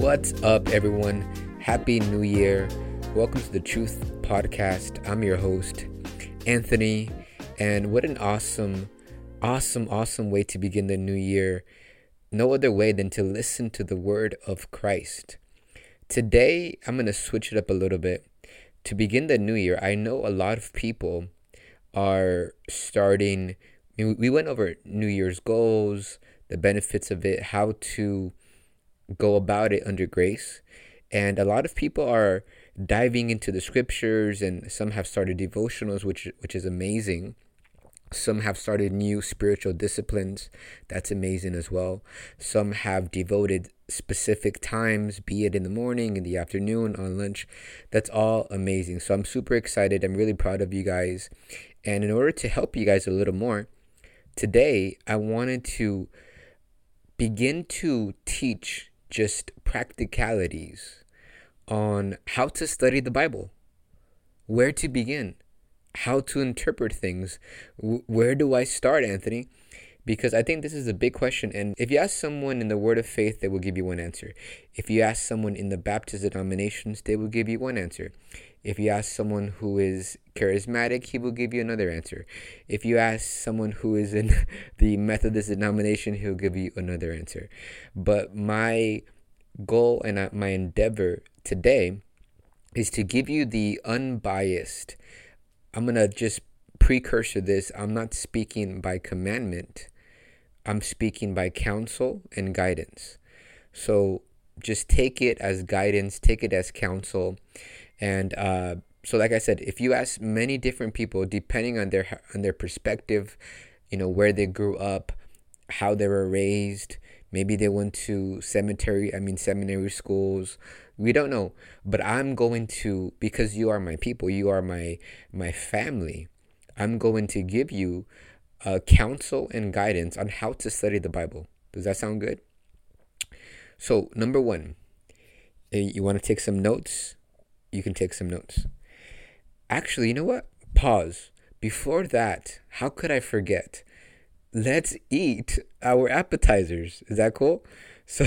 What's up, everyone? Happy New Year. Welcome to the Truth Podcast. I'm your host, Anthony. And what an awesome, awesome, awesome way to begin the new year. No other way than to listen to the word of Christ. Today, I'm going to switch it up a little bit. To begin the new year, I know a lot of people are starting. We went over New Year's goals, the benefits of it, how to go about it under grace. And a lot of people are diving into the scriptures and some have started devotionals which which is amazing. Some have started new spiritual disciplines. That's amazing as well. Some have devoted specific times, be it in the morning, in the afternoon, on lunch. That's all amazing. So I'm super excited. I'm really proud of you guys. And in order to help you guys a little more, today I wanted to begin to teach just practicalities on how to study the Bible, where to begin, how to interpret things. where do I start, Anthony? Because I think this is a big question. And if you ask someone in the Word of Faith, they will give you one answer. If you ask someone in the Baptist denominations, they will give you one answer. If you ask someone who is charismatic, he will give you another answer. If you ask someone who is in the Methodist denomination, he'll give you another answer. But my goal and uh, my endeavor today is to give you the unbiased. I'm going to just precursor this. I'm not speaking by commandment, I'm speaking by counsel and guidance. So just take it as guidance, take it as counsel and uh, so, like I said, if you ask many different people, depending on their on their perspective, you know where they grew up, how they were raised, maybe they went to cemetery. I mean seminary schools. We don't know, but I'm going to because you are my people. You are my my family. I'm going to give you uh, counsel and guidance on how to study the Bible. Does that sound good? So, number one, eh, you want to take some notes you can take some notes. Actually, you know what? Pause. Before that, how could I forget? Let's eat our appetizers. Is that cool? So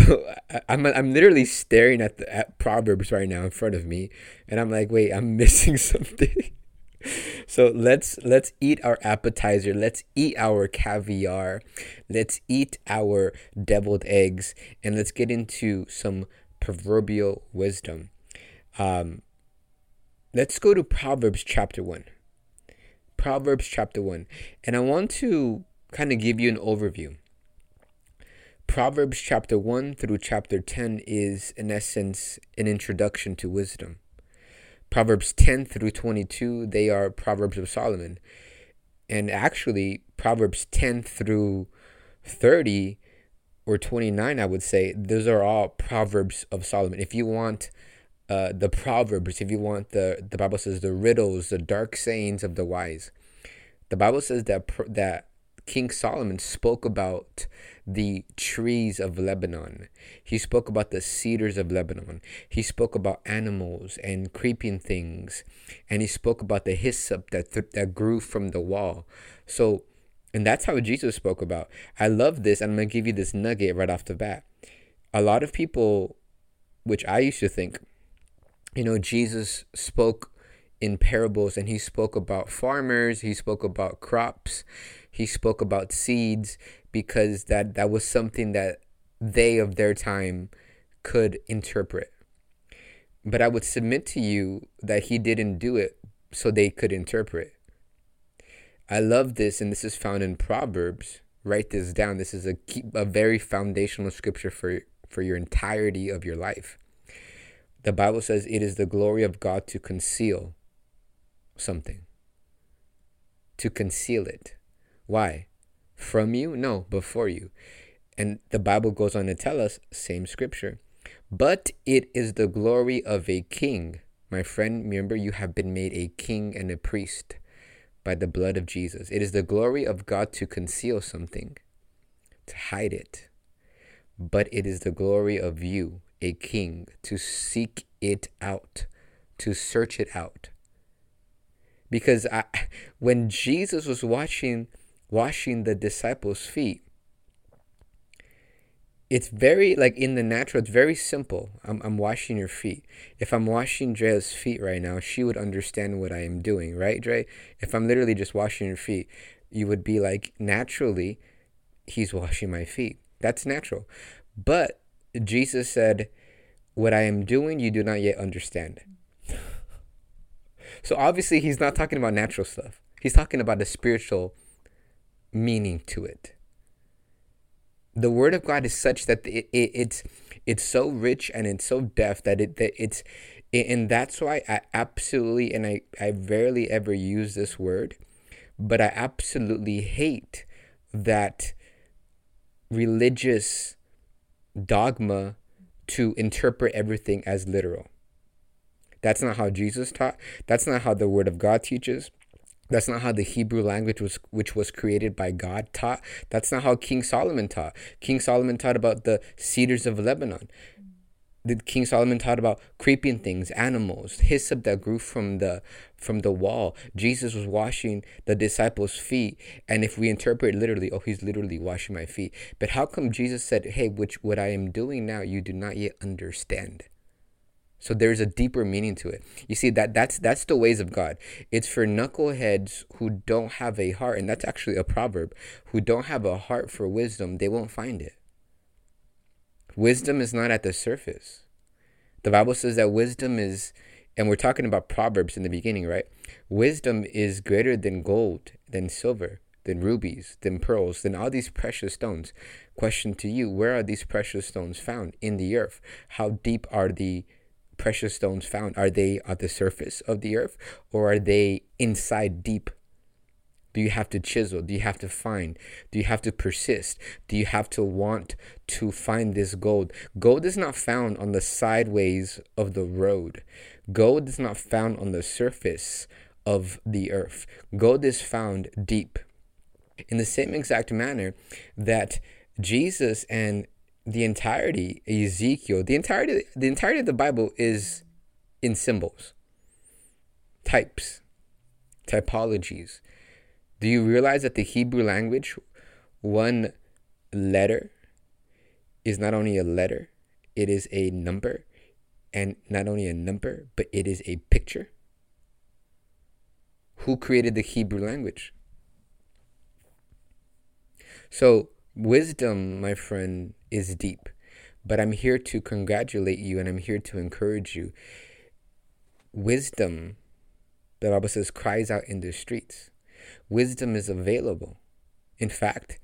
I'm I'm literally staring at the at Proverbs right now in front of me, and I'm like, wait, I'm missing something. so let's let's eat our appetizer. Let's eat our caviar. Let's eat our deviled eggs, and let's get into some proverbial wisdom. Um, Let's go to Proverbs chapter 1. Proverbs chapter 1. And I want to kind of give you an overview. Proverbs chapter 1 through chapter 10 is, in essence, an introduction to wisdom. Proverbs 10 through 22, they are Proverbs of Solomon. And actually, Proverbs 10 through 30 or 29, I would say, those are all Proverbs of Solomon. If you want uh, the proverbs, if you want the the Bible says the riddles, the dark sayings of the wise. The Bible says that that King Solomon spoke about the trees of Lebanon. He spoke about the cedars of Lebanon. He spoke about animals and creeping things, and he spoke about the hyssop that th- that grew from the wall. So, and that's how Jesus spoke about. I love this, and I'm gonna give you this nugget right off the bat. A lot of people, which I used to think you know, Jesus spoke in parables and he spoke about farmers, he spoke about crops, he spoke about seeds because that that was something that they of their time could interpret. But I would submit to you that he didn't do it so they could interpret. I love this, and this is found in Proverbs. Write this down. This is a, key, a very foundational scripture for, for your entirety of your life. The Bible says it is the glory of God to conceal something, to conceal it. Why? From you? No, before you. And the Bible goes on to tell us, same scripture, but it is the glory of a king. My friend, remember, you have been made a king and a priest by the blood of Jesus. It is the glory of God to conceal something, to hide it. But it is the glory of you a king, to seek it out, to search it out. Because I, when Jesus was washing, washing the disciples' feet, it's very like in the natural it's very simple. I'm, I'm washing your feet. If i'm washing drea's feet right now she would understand what i am doing right dre? If i'm literally just washing your feet you would be like naturally he's washing my feet. That's natural. But jesus said what i am doing you do not yet understand. So obviously he's not talking about natural stuff. He's talking about the spiritual meaning to it. The word of God is such that it, it, it's it's so rich and it's so depth that it that it's and that's why I absolutely and I I rarely ever use this word, but I absolutely hate that religious dogma to interpret everything as literal. That's not how Jesus taught. That's not how the word of God teaches. That's not how the Hebrew language was, which was created by God, taught. That's not how King Solomon taught. King Solomon taught about the cedars of Lebanon. The King Solomon taught about creeping things, animals, hyssop that grew from the from the wall. Jesus was washing the disciples' feet, and if we interpret literally, oh, he's literally washing my feet. But how come Jesus said, "Hey, which what I am doing now, you do not yet understand"? So there's a deeper meaning to it. You see that that's that's the ways of God. It's for knuckleheads who don't have a heart, and that's actually a proverb, who don't have a heart for wisdom, they won't find it. Wisdom is not at the surface. The Bible says that wisdom is and we're talking about proverbs in the beginning, right? Wisdom is greater than gold, than silver, than rubies, than pearls, than all these precious stones. Question to you, where are these precious stones found in the earth? How deep are the precious stones found? Are they at the surface of the earth or are they inside deep? Do you have to chisel? Do you have to find? Do you have to persist? Do you have to want to find this gold? Gold is not found on the sideways of the road. Gold is not found on the surface of the earth. Gold is found deep. In the same exact manner that Jesus and the entirety Ezekiel, the entirety the entirety of the Bible is in symbols, types, typologies. Do you realize that the Hebrew language, one letter is not only a letter, it is a number, and not only a number, but it is a picture? Who created the Hebrew language? So, wisdom, my friend, is deep. But I'm here to congratulate you and I'm here to encourage you. Wisdom, the Bible says, cries out in the streets. Wisdom is available. In fact,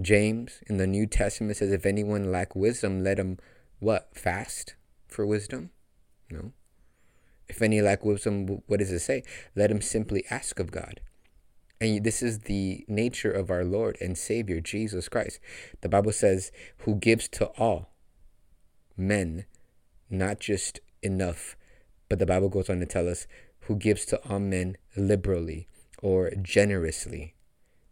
James in the New Testament says, if anyone lack wisdom, let him what? Fast for wisdom? No. If any lack wisdom, what does it say? Let him simply ask of God. And this is the nature of our Lord and Savior, Jesus Christ. The Bible says, who gives to all men, not just enough, but the Bible goes on to tell us, who gives to all men liberally or generously.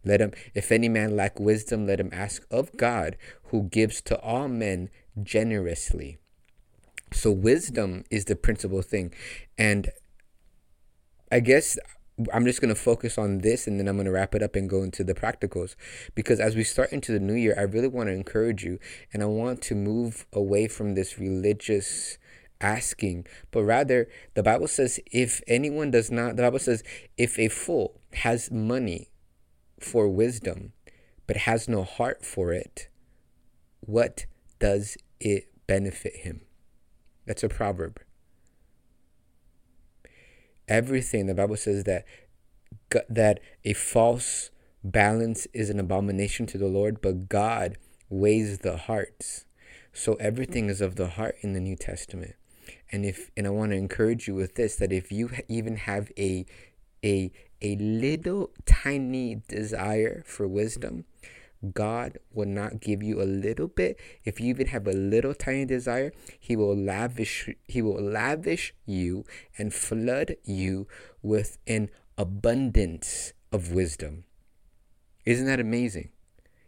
Let him, if any man lack wisdom, let him ask of God, who gives to all men generously. So wisdom is the principal thing. And I guess I'm just going to focus on this and then I'm going to wrap it up and go into the practicals. Because as we start into the new year, I really want to encourage you and I want to move away from this religious asking, but rather the Bible says, if anyone does not, the Bible says, if a fool has money for wisdom but has no heart for it, what does it benefit him? That's a proverb everything. The Bible says that that a false balance is an abomination to the Lord, but God weighs the hearts. So everything is of the heart in the New Testament. And if and I want to encourage you with this that if you even have a a a little tiny desire for wisdom, God will not give you a little bit. If you even have a little tiny desire, he will lavish he will lavish you and flood you with an abundance of wisdom. Isn't that amazing?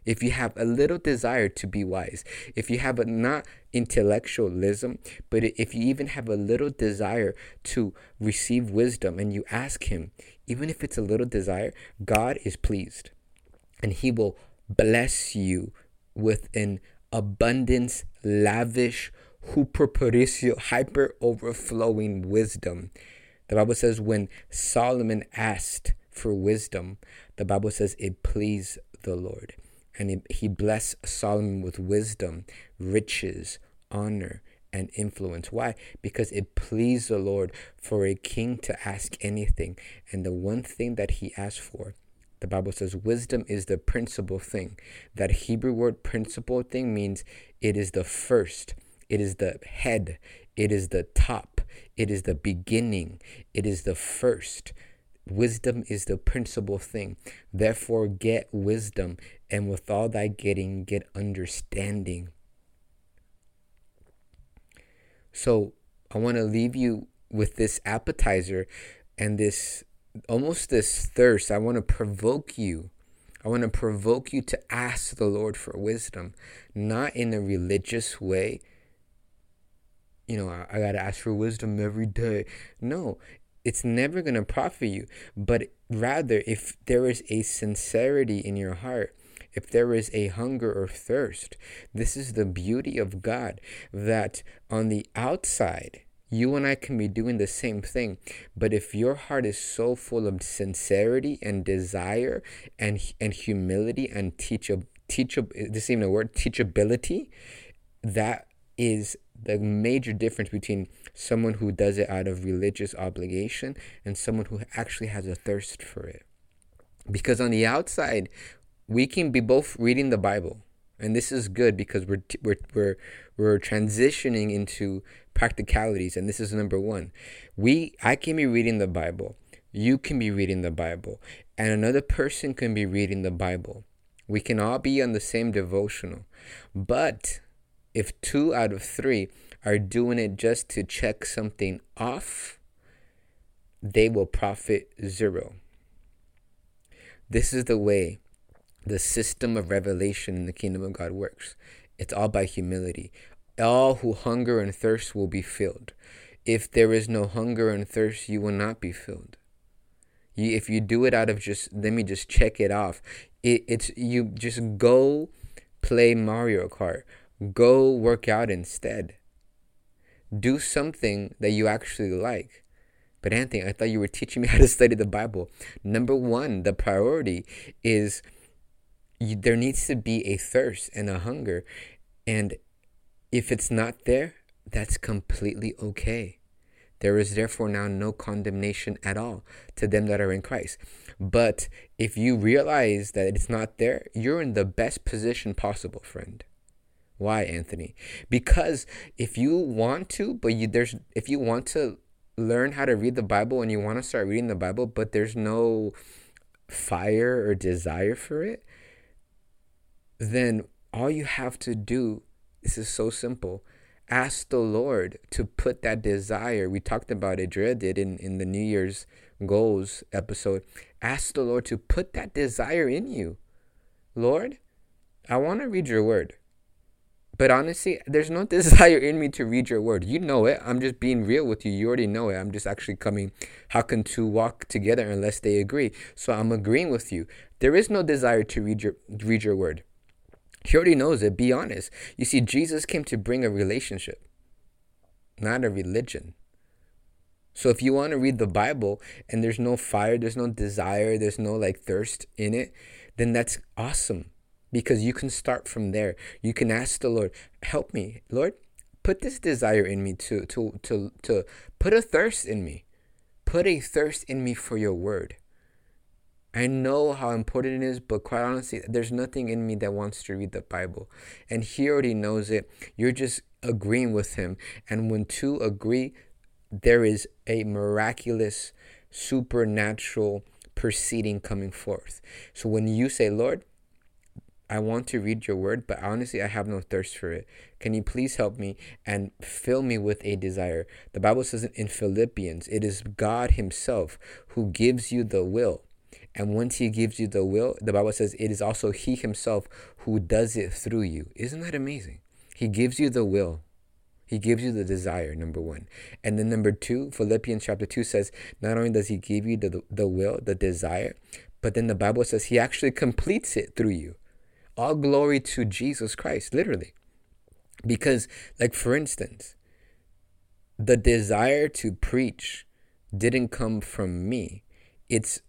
If you have a little desire to be wise, if you have a not intellectualism, but if you even have a little desire to receive wisdom and you ask him, even if it's a little desire, God is pleased and he will bless you with an abundance, lavish, hyper hyper overflowing wisdom. The Bible says when Solomon asked for wisdom, the Bible says it pleased the Lord. And he blessed Solomon with wisdom, riches, honor, and influence. Why? Because it pleased the Lord for a king to ask anything. And the one thing that he asked for, the Bible says wisdom is the principal thing. That Hebrew word principal thing means it is the first, it is the head, it is the top, it is the beginning, it is the first. Wisdom is the principal thing. Therefore, get wisdom, and with all thy getting, get understanding. So, I want to leave you with this appetizer and this almost this thirst. I want to provoke you. I want to provoke you to ask the Lord for wisdom, not in a religious way. You know, I, I got to ask for wisdom every day. No, it's never going to profit you. But rather, if there is a sincerity in your heart, if there is a hunger or thirst, this is the beauty of God that on the outside, you and I can be doing the same thing. But if your heart is so full of sincerity and desire and and humility and teachable teachable this even a word teachability, that is the major difference between someone who does it out of religious obligation and someone who actually has a thirst for it. Because on the outside, we can be both reading the Bible, and this is good because we're we're we're we're transitioning into practicalities, and this is number one. We I can be reading the Bible, you can be reading the Bible, and another person can be reading the Bible. We can all be on the same devotional, but if two out of three are doing it just to check something off, they will profit zero. This is the way the system of revelation in the kingdom of God works. It's all by humility. All who hunger and thirst will be filled. If there is no hunger and thirst, you will not be filled. You, if you do it out of just let me just check it off, it, it's you just go play Mario Kart Go work out instead. Do something that you actually like. But Anthony, I thought you were teaching me how to study the Bible. Number one, the priority is you, there needs to be a thirst and a hunger. And if it's not there, that's completely okay. There is therefore now no condemnation at all to them that are in Christ. But if you realize that it's not there, you're in the best position possible, friend. Why, Anthony? Because if you want to, but you there's if you want to learn how to read the Bible and you want to start reading the Bible, but there's no fire or desire for it, then all you have to do this is so simple. Ask the Lord to put that desire. We talked about it, Drea did in, in the New Year's goals episode. Ask the Lord to put that desire in you. Lord, I want to read your word. But honestly, there's no desire in me to read your word. You know it. I'm just being real with you. You already know it. I'm just actually coming. How can two walk together unless they agree? So I'm agreeing with you. There is no desire to read your read your word. He already knows it. Be honest. You see, Jesus came to bring a relationship, not a religion. So if you want to read the Bible and there's no fire, there's no desire, there's no like thirst in it, then that's awesome because you can start from there. You can ask the Lord, help me, Lord, put this desire in me to to to to put a thirst in me. Put a thirst in me for your word. I know how important it is, but quite honestly, there's nothing in me that wants to read the Bible. And he already knows it. You're just agreeing with him. And when two agree, there is a miraculous, supernatural proceeding coming forth. So when you say, Lord, I want to read your word, but honestly, I have no thirst for it. Can you please help me and fill me with a desire? The Bible says in Philippians, it is God Himself who gives you the will. And once He gives you the will, the Bible says it is also He Himself who does it through you. Isn't that amazing? He gives you the will. He gives you the desire, number one. And then number two, Philippians chapter 2 says, not only does He give you the, the will, the desire, but then the Bible says He actually completes it through you. All glory to Jesus Christ, literally. Because, like, for instance, the desire to preach didn't come from me. It's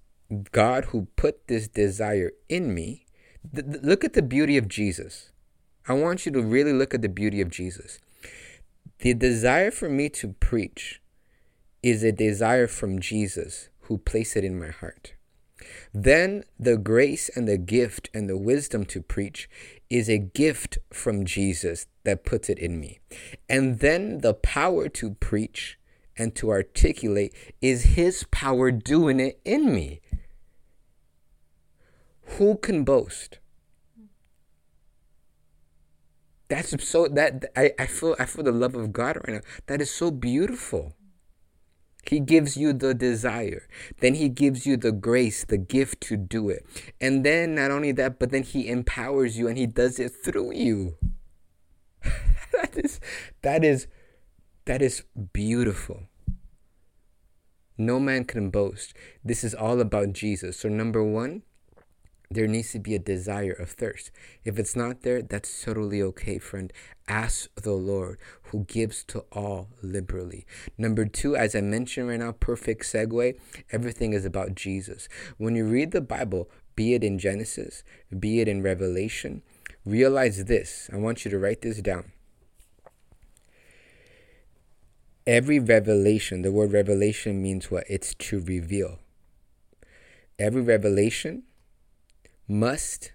God who put this desire in me. Th- th- look at the beauty of Jesus. I want you to really look at the beauty of Jesus. The desire for me to preach is a desire from Jesus who placed it in my heart. Then the grace and the gift and the wisdom to preach is a gift from Jesus that puts it in me. And then the power to preach and to articulate is his power doing it in me. Who can boast? That's so that I, I feel I feel the love of God right now. That is so beautiful. He gives you the desire. Then he gives you the grace, the gift to do it. And then not only that, but then he empowers you and he does it through you. that is that is that is beautiful. No man can boast. This is all about Jesus. So number 1, there needs to be a desire of thirst. If it's not there, that's totally okay, friend. Ask the Lord who gives to all liberally. Number two, as I mentioned right now, perfect segue, everything is about Jesus. When you read the Bible, be it in Genesis, be it in Revelation, realize this. I want you to write this down. Every revelation, the word revelation means what? It's to reveal. Every revelation must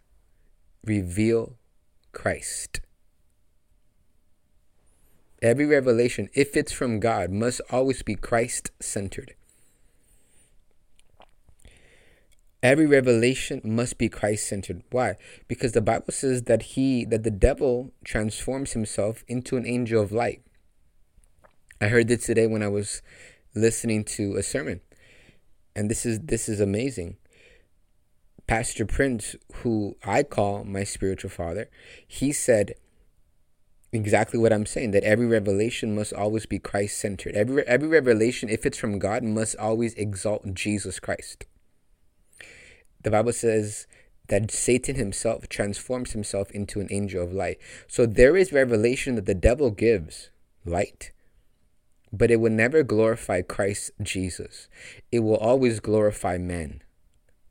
reveal Christ. Every revelation, if it's from God, must always be Christ centered. Every revelation must be Christ centered. Why? Because the Bible says that he that the devil transforms himself into an angel of light. I heard this today when I was listening to a sermon. And this is this is amazing. Pastor Prince, who I call my spiritual father, he said exactly what I'm saying that every revelation must always be Christ centered. Every, every revelation, if it's from God, must always exalt Jesus Christ. The Bible says that Satan himself transforms himself into an angel of light. So there is revelation that the devil gives, light, but it will never glorify Christ Jesus. It will always glorify man.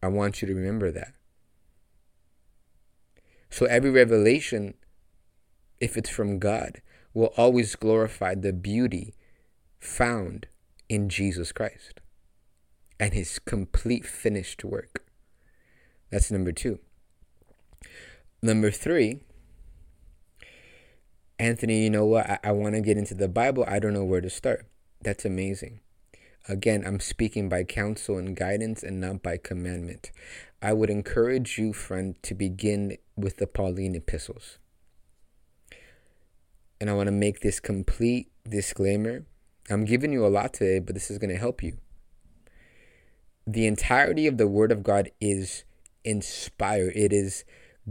I want you to remember that. So every revelation, if it's from God, will always glorify the beauty found in Jesus Christ and his complete finished work. That's number two. Number three, Anthony, you know what? I, I want to get into the Bible. I don't know where to start. That's amazing. Again, I'm speaking by counsel and guidance and not by commandment. I would encourage you, friend, to begin with the Pauline epistles. And I want to make this complete disclaimer. I'm giving you a lot today, but this is going to help you. The entirety of the Word of God is inspired, it is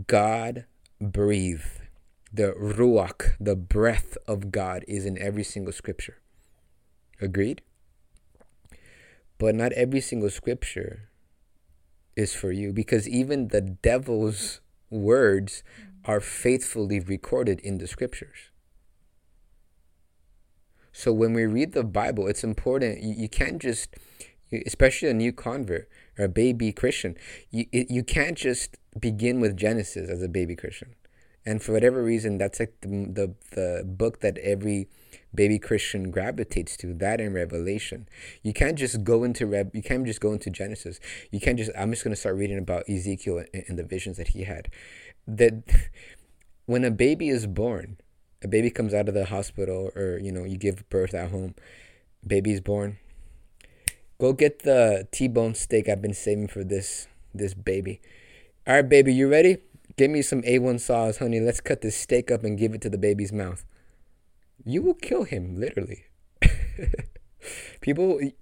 God breathed. The Ruach, the breath of God, is in every single scripture. Agreed? But not every single scripture is for you because even the devil's words are faithfully recorded in the scriptures. So when we read the Bible, it's important. You, you can't just, especially a new convert or a baby Christian, you, you can't just begin with Genesis as a baby Christian. And for whatever reason, that's like the, the, the book that every baby Christian gravitates to that in Revelation. You can't just go into Rev. You can't just go into Genesis. You can't just. I'm just going to start reading about Ezekiel and, and the visions that he had. That when a baby is born, a baby comes out of the hospital, or you know, you give birth at home. Baby's born. Go get the T-bone steak I've been saving for this this baby. All right, baby, you ready? Give me some A1 sauce, honey. Let's cut this steak up and give it to the baby's mouth you will kill him literally. People, we,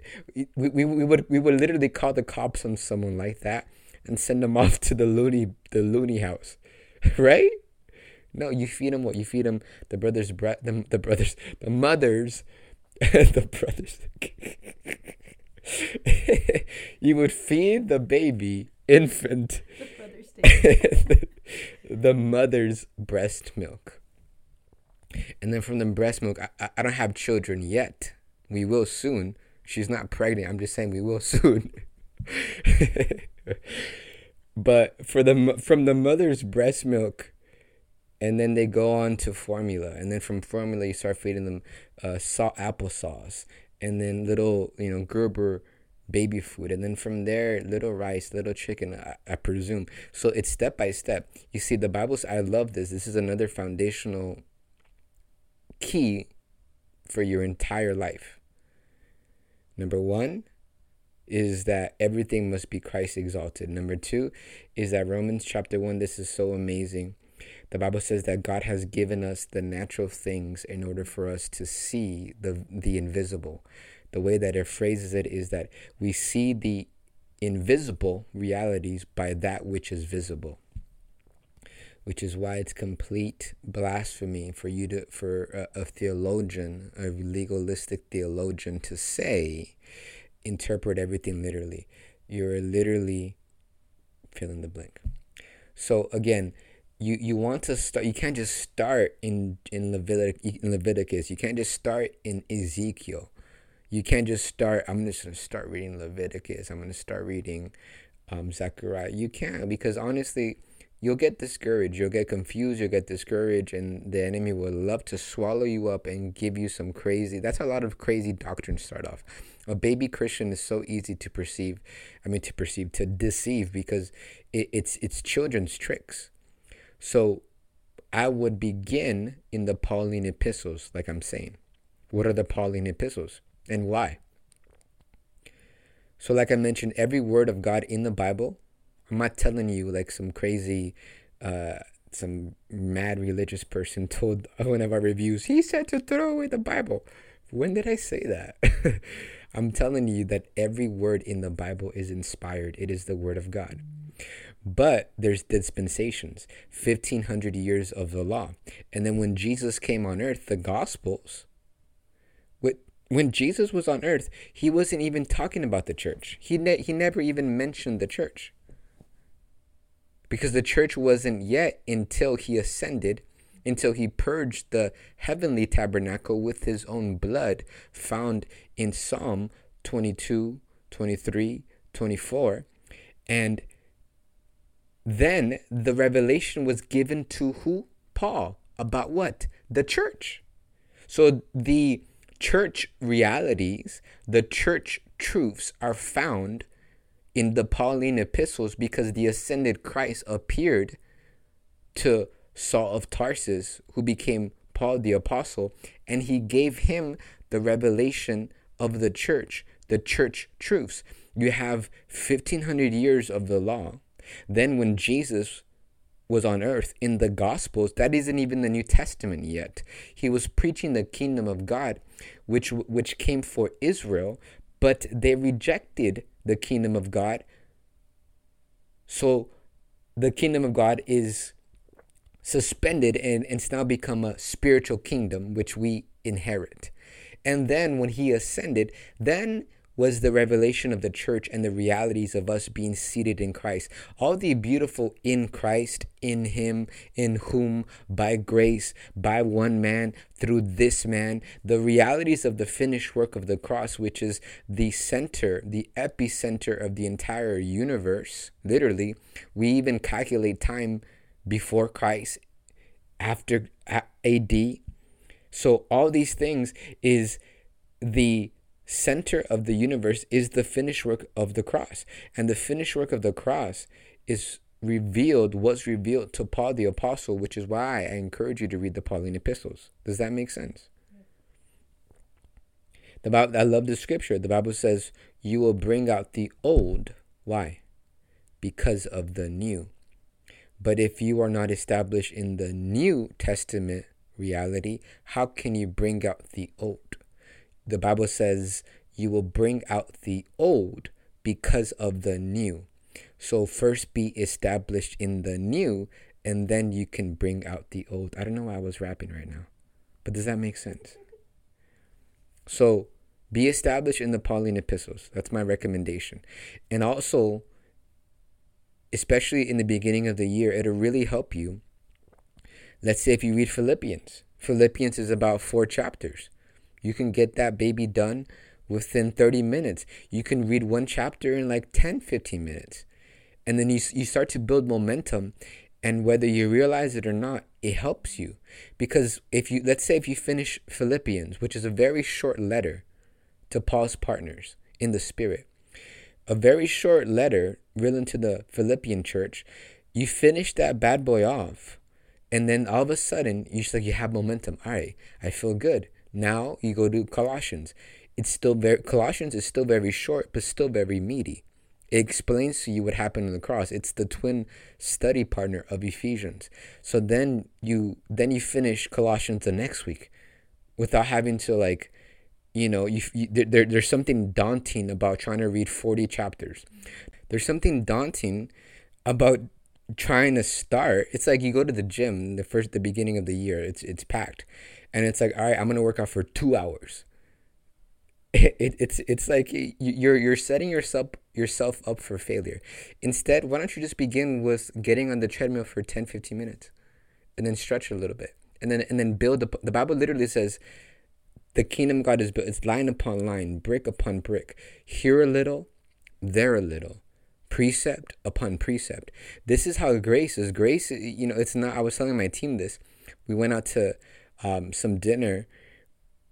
we, we would we would literally call the cops on someone like that and send them off to the loony the loony house, right? No, you feed them what you feed them. The brothers, bre- the, the brothers, the mothers, the brothers. you would feed the baby infant the, the mother's breast milk And then from the breast milk, I, I don't have children yet. We will soon. She's not pregnant. I'm just saying we will soon. but for the from the mother's breast milk, and then they go on to formula, and then from formula you start feeding them uh, salt applesauce, and then little you know Gerber baby food and then from there little rice little chicken I, I, presume so it's step by step you see the bible i love this this is another foundational key for your entire life. Number one is that everything must be christ exalted. Number two is that romans chapter 1 this is so amazing. The bible says that god has given us the natural things in order for us to see the the invisible. The way that it phrases it is that we see the invisible realities by that which is visible which is why it's complete blasphemy for you to for a, a, theologian a legalistic theologian to say interpret everything literally. You're literally fill in the blank. So again you you want to start you can't just start in in Levitic, in Leviticus. You can't just start in Ezekiel. You can't just start i'm just going to start reading leviticus. I'm going to start reading um, zechariah. You can't because honestly you'll get discouraged you'll get confused you'll get discouraged and the enemy will love to swallow you up and give you some crazy that's a lot of crazy doctrines start off. A baby christian is so easy to perceive i mean to perceive to deceive because it, it's it's children's tricks. So i would begin in the pauline epistles like i'm saying. What are the pauline epistles and why. So, like I mentioned, every word of God in the Bible, I'm not telling you like some crazy, uh, some mad religious person told one of our reviews, he said to throw away the Bible. When did I say that? I'm telling you that every word in the Bible is inspired, it is the word of God. But there's dispensations, 1500 years of the law. And then when Jesus came on earth, the Gospels, when Jesus was on earth, he wasn't even talking about the church. He, ne- he never even mentioned the church. Because the church wasn't yet until he ascended, until he purged the heavenly tabernacle with his own blood, found in Psalm 22, 23, 24. And then the revelation was given to who? Paul. About what? The church. So the church realities, the church truths are found in the Pauline epistles because the ascended Christ appeared to Saul of Tarsus, who became Paul the apostle, and he gave him the revelation of the church, the church truths. You have 1500 years of the law. Then, when Jesus was on earth in the Gospels, that isn't even the New Testament yet. He was preaching the kingdom of God, which which came for Israel, but they rejected the kingdom of God. So the kingdom of God is suspended and, it's now become a spiritual kingdom which we inherit. And then when he ascended, then was the revelation of the church and the realities of us being seated in Christ. All the beautiful in Christ, in Him, in whom, by grace, by one man, through this man, the realities of the finished work of the cross, which is the center, the epicenter of the entire universe. Literally, we even calculate time before Christ, after AD. So, all these things is the center of the universe is the finished work of the cross. And the finished work of the cross is revealed, was revealed to Paul the Apostle, which is why I encourage you to read the Pauline epistles. Does that make sense? The Bible, I love the scripture. The Bible says, You will bring out the old. Why? Because of the new. But if you are not established in the New Testament reality, how can you bring out the old? The Bible says you will bring out the old because of the new. So first be established in the new and then you can bring out the old. I don't know why I was rapping right now. But does that make sense? So be established in the Pauline epistles. That's my recommendation. And also especially in the beginning of the year, it'll really help you. Let's say if you read Philippians, Philippians is about four chapters. You can get that baby done within 30 minutes. You can read one chapter in like 10, 15 minutes. And then you, you start to build momentum. And whether you realize it or not, it helps you. Because if you, let's say, if you finish Philippians, which is a very short letter to Paul's partners in the Spirit, a very short letter written to the Philippian church, you finish that bad boy off. And then all of a sudden, you just like you have momentum. All right, I feel good. Now you go to Colossians. It's still very Colossians is still very short, but still very meaty. It explains to you what happened on the cross. It's the twin study partner of Ephesians. So then you then you finish Colossians the next week without having to like you know you, you there, there's something daunting about trying to read 40 chapters there's something daunting about trying to start it's like you go to the gym the first the beginning of the year it's it's packed and it's like all right i'm gonna work out for two hours. It, it, it's it's like you're you're setting yourself yourself up for failure. Instead why don't you just begin with getting on the treadmill for 10 15 minutes and then stretch a little bit and then and then build the, the bible literally says the kingdom god is built it's line upon line brick upon brick. Here a little there a little precept upon precept. This is how grace is. Grace you know it's not i was telling my team this. We went out to um, some dinner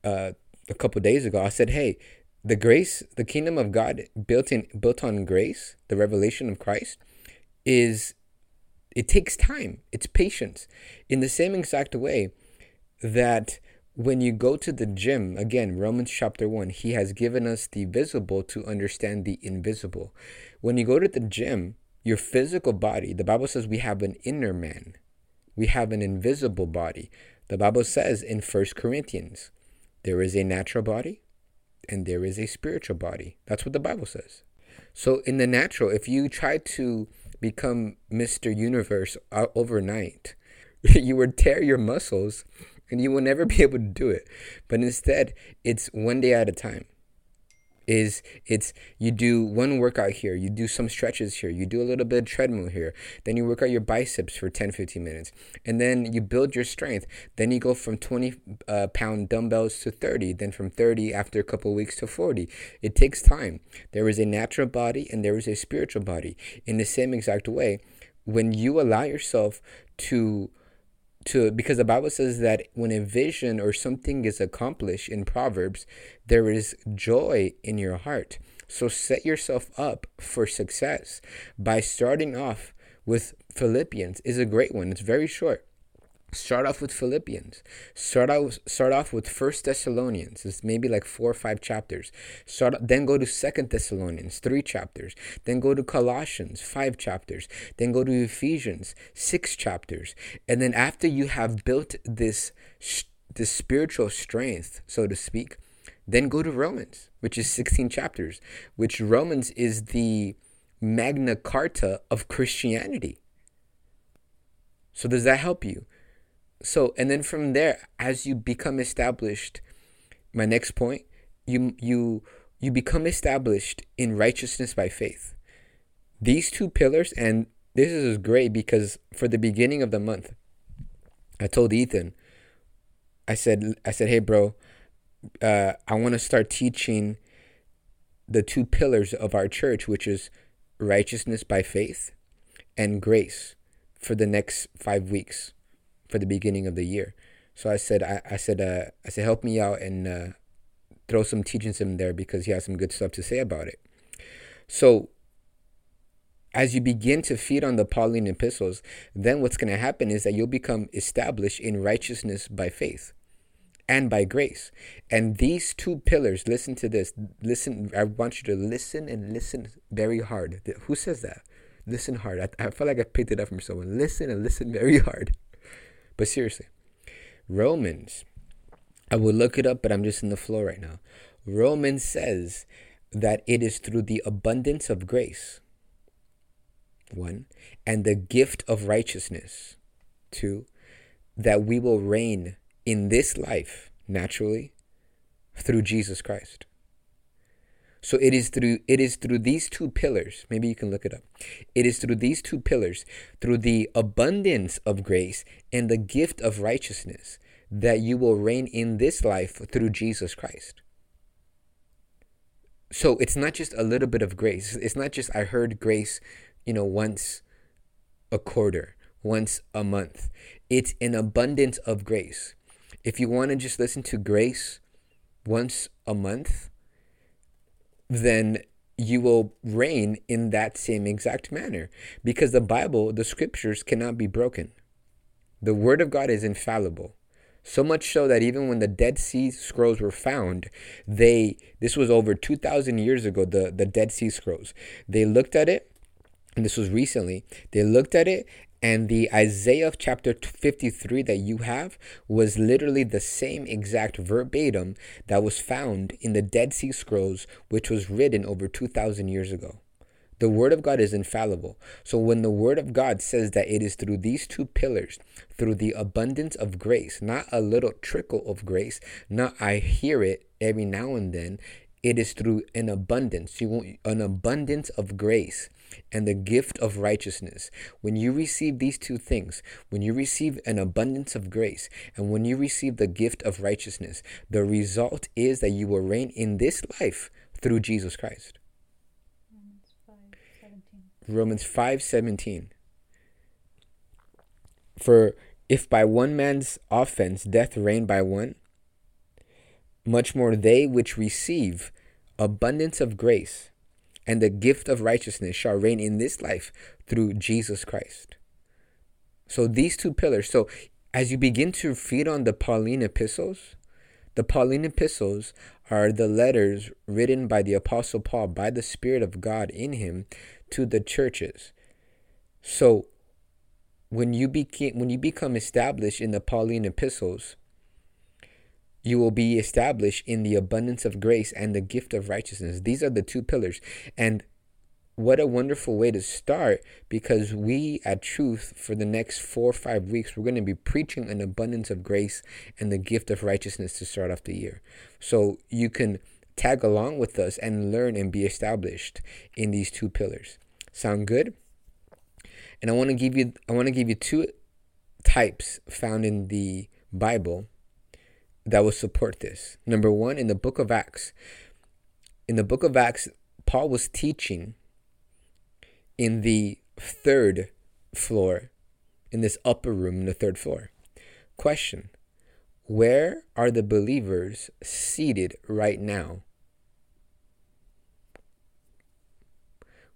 uh, a couple days ago. I said, "Hey, the grace, the kingdom of God built in built on grace, the revelation of Christ is it takes time. It's patience. In the same exact way that when you go to the gym, again, Romans chapter 1, he has given us the visible to understand the invisible. When you go to the gym, your physical body, the Bible says we have an inner man. We have an invisible body. The Bible says in First Corinthians, there is a natural body and there is a spiritual body. That's what the Bible says. So, in the natural, if you try to become Mr. Universe overnight, you would tear your muscles and you will never be able to do it. But instead, it's one day at a time is it's you do one workout here you do some stretches here you do a little bit of treadmill here then you work out your biceps for 10 15 minutes and then you build your strength. Then you go from 20 uh, pound dumbbells to 30 then from 30 after a couple weeks to 40 it takes time. There is a natural body and there is a spiritual body. In the same exact way when you allow yourself to to because the Bible says that when a vision or something is accomplished in Proverbs, there is joy in your heart. So set yourself up for success by starting off with Philippians is a great one. It's very short. Start off with Philippians. Start out start off with First Thessalonians. It's maybe like four or five chapters. Start then go to Second Thessalonians, three chapters. Then go to Colossians, five chapters. Then go to Ephesians, six chapters. And then after you have built this this spiritual strength, so to speak, then go to Romans, which is 16 chapters, which Romans is the Magna Carta of Christianity. So does that help you? So and then from there as you become established my next point you you you become established in righteousness by faith. These two pillars and this is great because for the beginning of the month i told ethan i said i said hey bro uh, i want to start teaching the two pillars of our church which is righteousness by faith and grace for the next five weeks for the beginning of the year. So I said, I, I said, uh, I said, help me out and uh, throw some teachings in there because he has some good stuff to say about it. So as you begin to feed on the Pauline epistles, then what's going to happen is that you'll become established in righteousness by faith and by grace. And these two pillars, listen to this. Listen, I want you to listen and listen very hard. Who says that? Listen hard. I, I feel like I picked it up from someone. Listen and listen very hard. But seriously, Romans, I will look it up, but I'm just in the flow right now. Romans says that it is through the abundance of grace, one, and the gift of righteousness, two, that we will reign in this life naturally through Jesus Christ. So it is through it is through these two pillars. Maybe you can look it up. It is through these two pillars, through the abundance of grace and the gift of righteousness, that you will reign in this life through Jesus Christ. So it's not just a little bit of grace. It's not just I heard grace, you know, once a quarter, once a month. It's an abundance of grace. If you want to just listen to grace once a month, then you will reign in that same exact manner because the Bible, the scriptures cannot be broken. The word of God is infallible. So much so that even when the Dead Sea Scrolls were found, they this was over 2000 years ago the the Dead Sea Scrolls. They looked at it and this was recently. They looked at it and the Isaiah chapter 53 that you have was literally the same exact verbatim that was found in the Dead Sea Scrolls, which was written over 2,000 years ago. The Word of God is infallible. So when the Word of God says that it is through these two pillars, through the abundance of grace, not a little trickle of grace, not I hear it every now and then, it is through an abundance. You want an abundance of grace and the gift of righteousness. When you receive these two things, when you receive an abundance of grace, and when you receive the gift of righteousness, the result is that you will reign in this life through Jesus Christ. Romans 5:17 For if by one man's offense death reigned by one much more they which receive abundance of grace and the gift of righteousness shall reign in this life through Jesus Christ. So these two pillars. So as you begin to feed on the Pauline epistles, the Pauline epistles are the letters written by the apostle Paul by the spirit of God in him to the churches. So when you became when you become established in the Pauline epistles, you will be established in the abundance of grace and the gift of righteousness. These are the two pillars. And what a wonderful way to start because we at Truth, for the next four or five weeks, we're going to be preaching an abundance of grace and the gift of righteousness to start off the year. So you can tag along with us and learn and be established in these two pillars. Sound good? And I want to give you I want to give you two types found in the Bible that will support this. Number one, in the book of Acts. In the book of Acts, Paul was teaching in the third floor, in this upper room in the third floor. Question Where are the believers seated right now?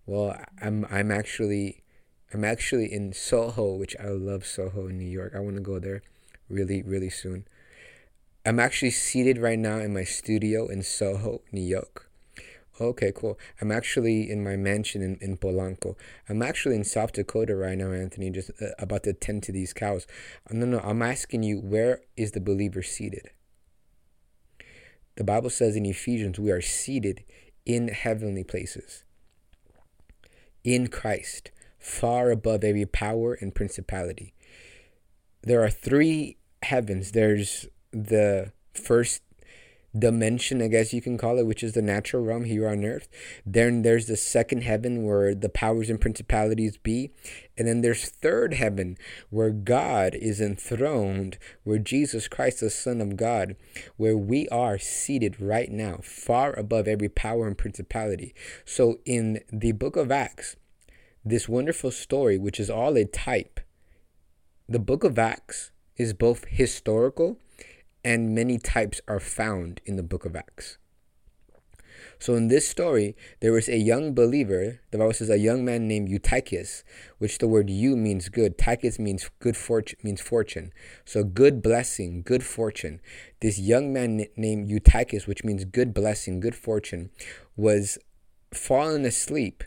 Well, I'm I'm actually I'm actually in Soho, which I love Soho in New York. I want to go there really really soon. I'm actually seated right now in my studio in Soho, New York. Okay, cool. I'm actually in my mansion in, in Polanco. I'm actually in South Dakota right now, Anthony, just uh, about to tend to these cows. Uh, no, no, I'm asking you, where is the believer seated? The Bible says in Ephesians, we are seated in heavenly places, in Christ, far above every power and principality. There are three heavens there's the first dimension, I guess you can call it, which is the natural realm here on earth. Then there's the second heaven where the powers and principalities be. And then there's third heaven where God is enthroned, where Jesus Christ, the Son of God, where we are seated right now, far above every power and principality. So in the book of Acts, this wonderful story, which is all a type, the book of Acts is both historical and many types are found in the book of Acts. So in this story, there was a young believer. The Bible says a young man named Eutychus, which the word "you" means good. Tychus means good fortune, means fortune. So good blessing, good fortune. This young man named Eutychus, which means good blessing, good fortune, was fallen asleep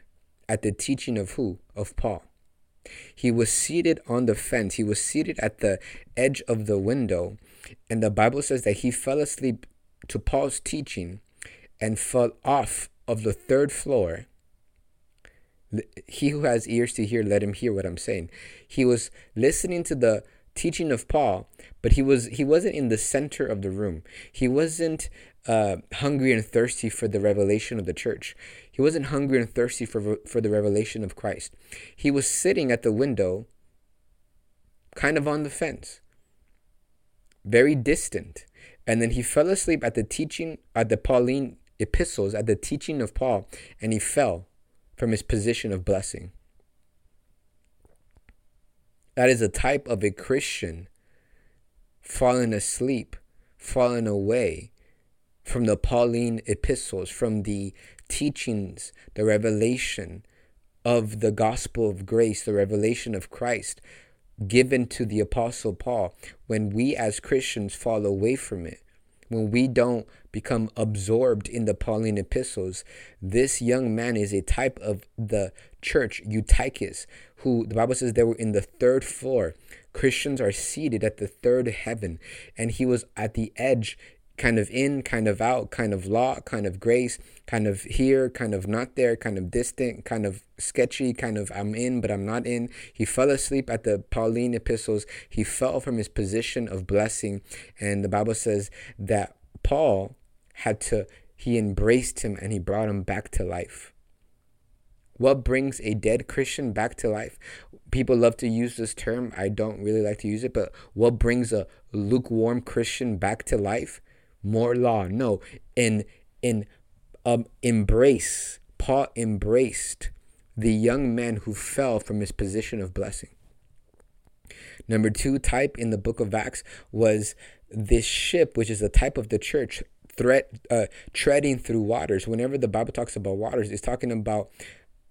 at the teaching of who? Of Paul. He was seated on the fence. He was seated at the edge of the window and the Bible says that he fell asleep to Paul's teaching and fell off of the third floor. He who has ears to hear, let him hear what I'm saying. He was listening to the teaching of Paul, but he was he wasn't in the center of the room. He wasn't uh, hungry and thirsty for the revelation of the church. He wasn't hungry and thirsty for for the revelation of Christ. He was sitting at the window, kind of on the fence very distant. And then he fell asleep at the teaching, at the Pauline epistles, at the teaching of Paul, and he fell from his position of blessing. That is a type of a Christian falling asleep, falling away from the Pauline epistles, from the teachings, the revelation of the gospel of grace, the revelation of Christ given to the Apostle Paul. When we as Christians fall away from it, when we don't become absorbed in the Pauline epistles, this young man is a type of the church, Eutychus, who the Bible says they were in the third floor. Christians are seated at the third heaven, and he was at the edge kind of in, kind of out, kind of law, kind of grace, kind of here, kind of not there, kind of distant, kind of sketchy, kind of I'm in, but I'm not in. He fell asleep at the Pauline epistles. He fell from his position of blessing. And the Bible says that Paul had to, he embraced him and he brought him back to life. What brings a dead Christian back to life? People love to use this term. I don't really like to use it, but what brings a lukewarm Christian back to life? More law. No, in in um, embrace. Paul embraced the young man who fell from his position of blessing. Number two type in the book of Acts was this ship, which is a type of the church, threat uh, treading through waters. Whenever the Bible talks about waters, it's talking about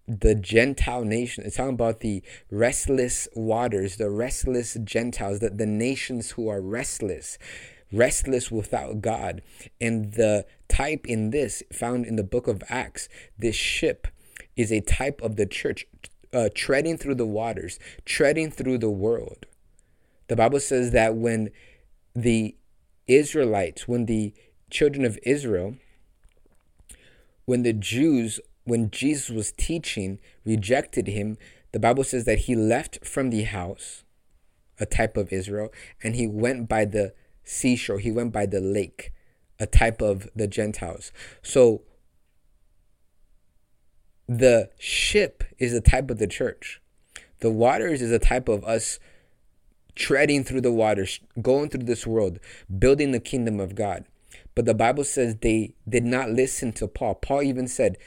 the Gentile nation. It's talking about the restless waters, the restless Gentiles, the, the nations who are restless restless without God. And the type in this, found in the book of Acts, this ship is a type of the church uh, treading through the waters, treading through the world. The Bible says that when the Israelites, when the children of Israel, when the Jews, when Jesus was teaching, rejected him, the Bible says that he left from the house, a type of Israel, and he went by the seashore. He went by the lake, a type of the Gentiles. So the ship is a type of the church. The waters is a type of us treading through the waters, going through this world, building the kingdom of God. But the Bible says they did not listen to Paul. Paul even said,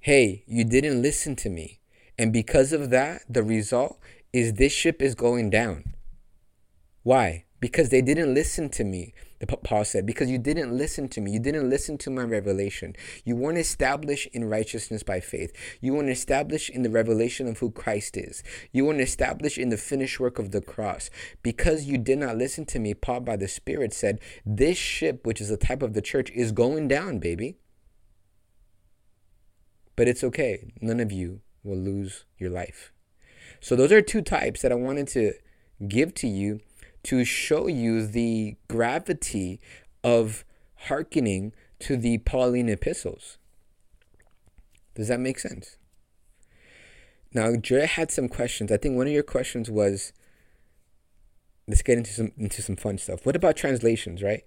Hey, you didn't listen to me. And because of that, the result is this ship is going down. Why? Because they didn't listen to me. Paul said, because you didn't listen to me. You didn't listen to my revelation. You weren't established in righteousness by faith. You weren't established in the revelation of who Christ is. You weren't established in the finished work of the cross. Because you did not listen to me, Paul by the Spirit said, This ship, which is a type of the church, is going down, baby. But it's okay. None of you will lose your life. So, those are two types that I wanted to give to you to show you the gravity of hearkening to the Pauline epistles. Does that make sense? Now, Dre had some questions. I think one of your questions was let's get into some into some fun stuff. What about translations, right?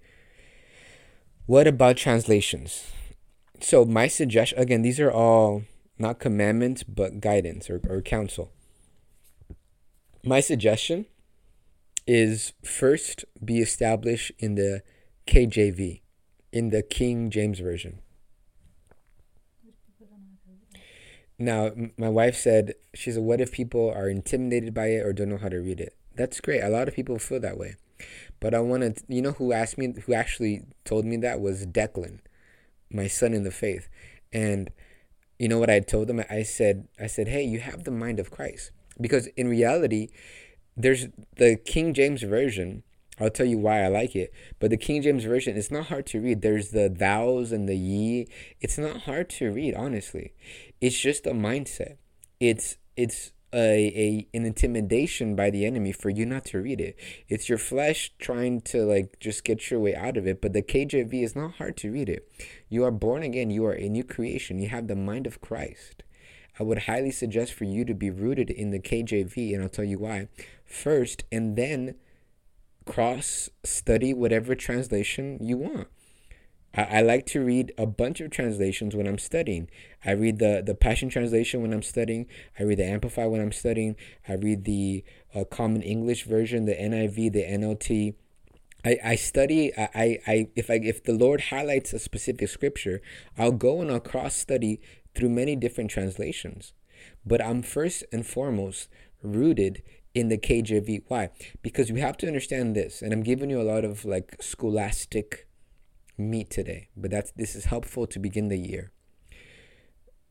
What about translations? So my suggestion again, these are all not commandments but guidance or, or counsel. My suggestion is first be established in the KJV, in the King James Version. Now, my wife said, she said, what if people are intimidated by it or don't know how to read it? That's great. A lot of people feel that way. But I want to, you know, who asked me, who actually told me that was Declan, my son in the faith. And you know what I told them? I said, I said, hey, you have the mind of Christ. Because in reality, there's the King James version. I'll tell you why I like it. But the King James version, it's not hard to read. There's the thous and the ye. It's not hard to read, honestly. It's just a mindset. It's it's a, a an intimidation by the enemy for you not to read it. It's your flesh trying to like just get your way out of it. But the KJV is not hard to read it. You are born again. You are a new creation. You have the mind of Christ. I would highly suggest for you to be rooted in the KJV, and I'll tell you why first, and then cross study whatever translation you want. I, I like to read a bunch of translations when I'm studying. I read the, the Passion Translation when I'm studying. I read the Amplify when I'm studying. I read the uh, Common English Version, the NIV, the NLT. I, I study I, I if I if the Lord highlights a specific scripture, I'll go and I'll cross study through many different translations. But I'm first and foremost rooted in the KJV. Why? Because we have to understand this, and I'm giving you a lot of like scholastic meat today, but that's this is helpful to begin the year.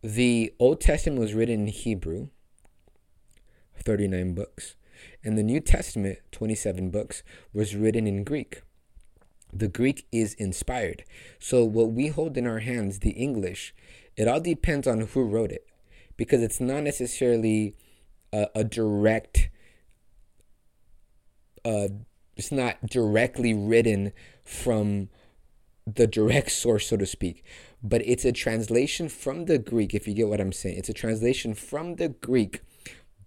The Old Testament was written in Hebrew, 39 books. And the New Testament, 27 books, was written in Greek. The Greek is inspired. So, what we hold in our hands, the English, it all depends on who wrote it because it's not necessarily a, a direct, uh, it's not directly written from the direct source, so to speak, but it's a translation from the Greek, if you get what I'm saying. It's a translation from the Greek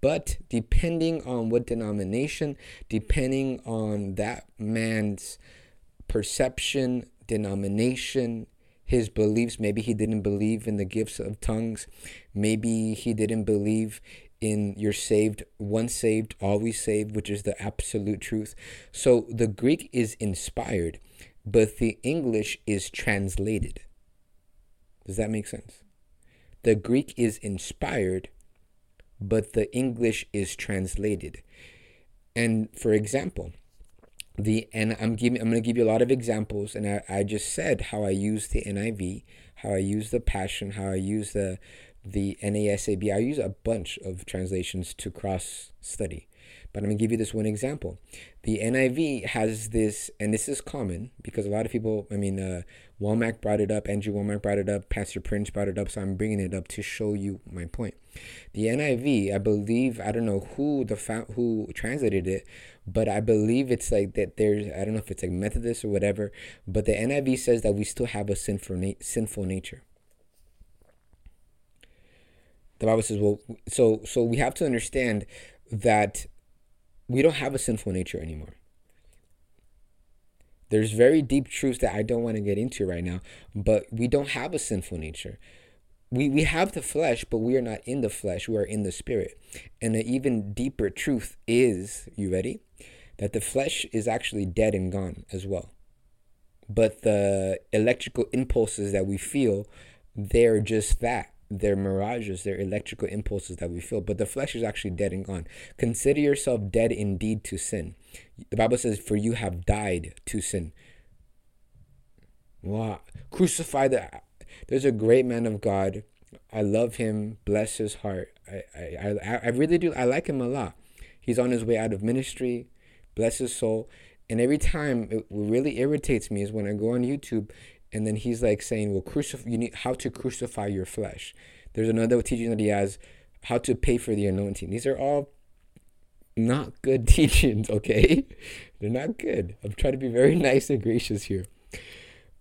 but depending on what denomination, depending on that man's perception, denomination, his beliefs, maybe he didn't believe in the gifts of tongues, maybe he didn't believe in you're saved, once saved, always saved, which is the absolute truth. So the Greek is inspired, but the English is translated. Does that make sense? The Greek is inspired, but the English is translated. And for example, the and I'm giving I'm going to give you a lot of examples, and I, I just said how I use the NIV, how I use the Passion, how I use the the NASAB. I use a bunch of translations to cross study. Going to give you this one example. The NIV has this, and this is common because a lot of people, I mean, uh, Wommack brought it up, Andrew Wommack brought it up, Pastor Prince brought it up, so I'm bringing it up to show you my point. The NIV, I believe, I don't know who the who translated it, but I believe it's like that. There's, I don't know if it's like Methodist or whatever, but the NIV says that we still have a sinful na- sinful nature. The Bible says, well, so so we have to understand that we don't have a sinful nature anymore. There's very deep truths that I don't want to get into right now, but we don't have a sinful nature. We, we have the flesh, but we are not in the flesh. We are in the spirit. And an even deeper truth is, you ready? That the flesh is actually dead and gone as well. But the electrical impulses that we feel, they're just that they're mirages, they're electrical impulses that we feel, but the flesh is actually dead and gone. Consider yourself dead indeed to sin. The Bible says, For you have died to sin. Wow. Crucify the. There's a great man of God. I love him. Bless his heart. I, I, I, I really do. I like him a lot. He's on his way out of ministry. Bless his soul. And every time it really irritates me is when I go on YouTube and then he's like saying, "Well, crucify. You need how to crucify your flesh." There's another teaching that he has, how to pay for the anointing. These are all not good teachings. Okay, they're not good. I'm trying to be very nice and gracious here,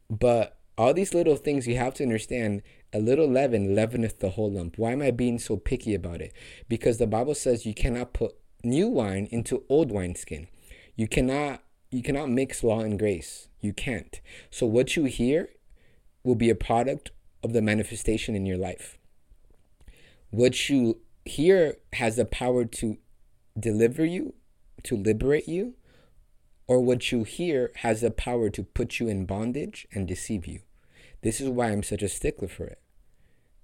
but all these little things you have to understand. A little leaven leaveneth the whole lump. Why am I being so picky about it? Because the Bible says you cannot put new wine into old wineskin. You cannot you cannot mix law and grace. You can't. So what you hear will be a product of the manifestation in your life. What you hear has the power to deliver you, to liberate you, or what you hear has the power to put you in bondage and deceive you. This is why I'm such a stickler for it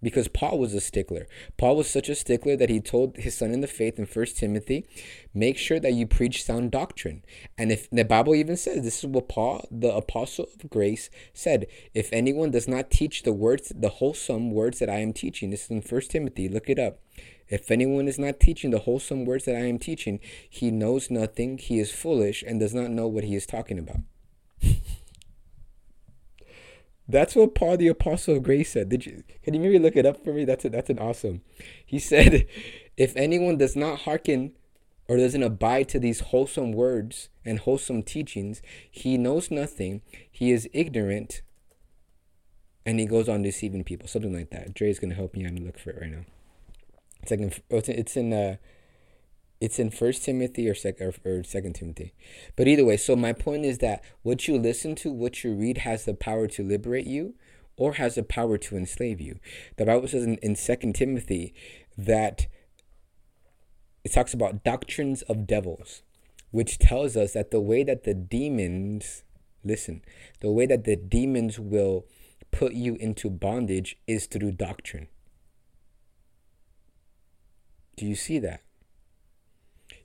because Paul was a stickler. Paul was such a stickler that he told his son in the faith in First Timothy, make sure that you preach sound doctrine. And if the Bible even says this is what Paul, the apostle of grace, said, if anyone does not teach the words, the wholesome words that I am teaching, this is in First Timothy, look it up. If anyone is not teaching the wholesome words that I am teaching, he knows nothing, he is foolish, and does not know what he is talking about. That's what Paul the Apostle of Grace said. Did you can you maybe look it up for me? That's a, that's an awesome. He said, if anyone does not hearken or doesn't abide to these wholesome words and wholesome teachings, he knows nothing, he is ignorant, and he goes on deceiving people. Something like that. Dre's gonna help me out and look for it right now. It's like in, oh, it's in uh it's in First Timothy or second or, Second Timothy, but either way. So my point is that what you listen to, what you read, has the power to liberate you, or has the power to enslave you. The Bible says in, in Second Timothy that it talks about doctrines of devils. which tells us that the way that the demons, listen, the way that the demons will put you into bondage is through doctrine. Do you see that?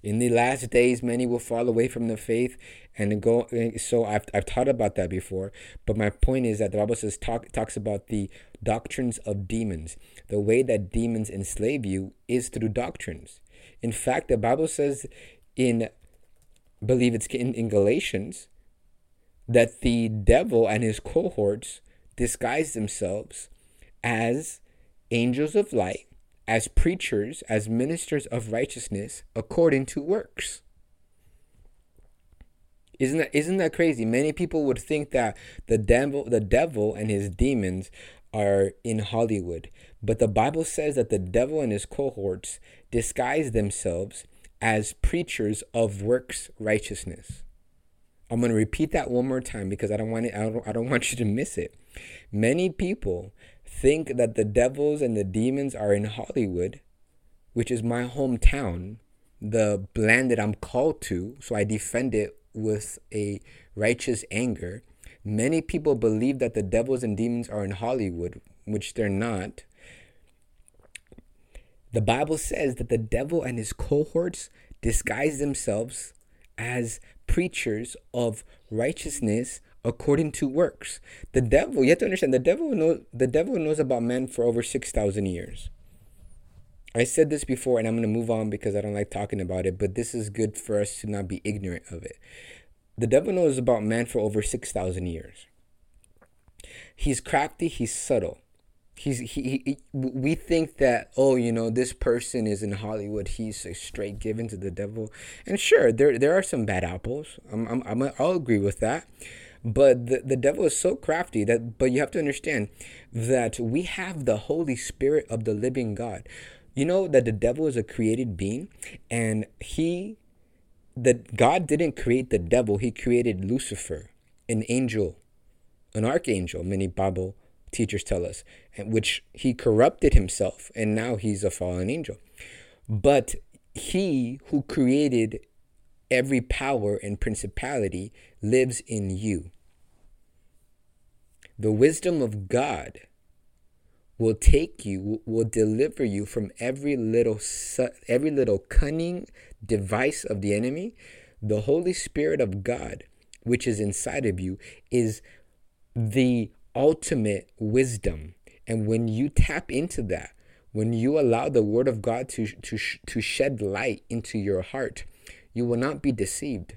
In the last days, many will fall away from the faith and go. So I've, I've taught about that before. But my point is that the Bible says talk, talks about the doctrines of demons. The way that demons enslave you is through doctrines. In fact, the Bible says in, believe it's in, in Galatians, that the devil and his cohorts disguise themselves as angels of light as preachers, as ministers of righteousness according to works. Isn't that isn't that crazy? Many people would think that the devil the devil and his demons are in Hollywood. But the Bible says that the devil and his cohorts disguise themselves as preachers of works righteousness. I'm going to repeat that one more time because I don't want it, I don't, I don't want you to miss it. Many people think that the devils and the demons are in Hollywood, which is my hometown, the land that I'm called to, so I defend it with a righteous anger. Many people believe that the devils and demons are in Hollywood, which they're not. The Bible says that the devil and his cohorts disguise themselves as preachers of righteousness according to works. The devil, you have to understand, the devil knows the devil knows about men for over six thousand years. I said this before, and I'm going to move on because I don't like talking about it. But this is good for us to not be ignorant of it. The devil knows about man for over six thousand years. He's crafty. He's subtle. He's he, he, We think that oh, you know, this person is in Hollywood. He's straight given to the devil. And sure, there there are some bad apples. I'm, I'm, I'm I'll agree with that. But the, the devil is so crafty that, but you have to understand that we have the Holy Spirit of the living God. You know that the devil is a created being and he, that God didn't create the devil, he created Lucifer, an angel, an archangel, many Bible teachers tell us, and which he corrupted himself and now he's a fallen angel. But he who created every power and principality lives in you. The wisdom of God will take you will deliver you from every little every little cunning device of the enemy the holy spirit of god which is inside of you is the ultimate wisdom and when you tap into that when you allow the word of god to to to shed light into your heart you will not be deceived.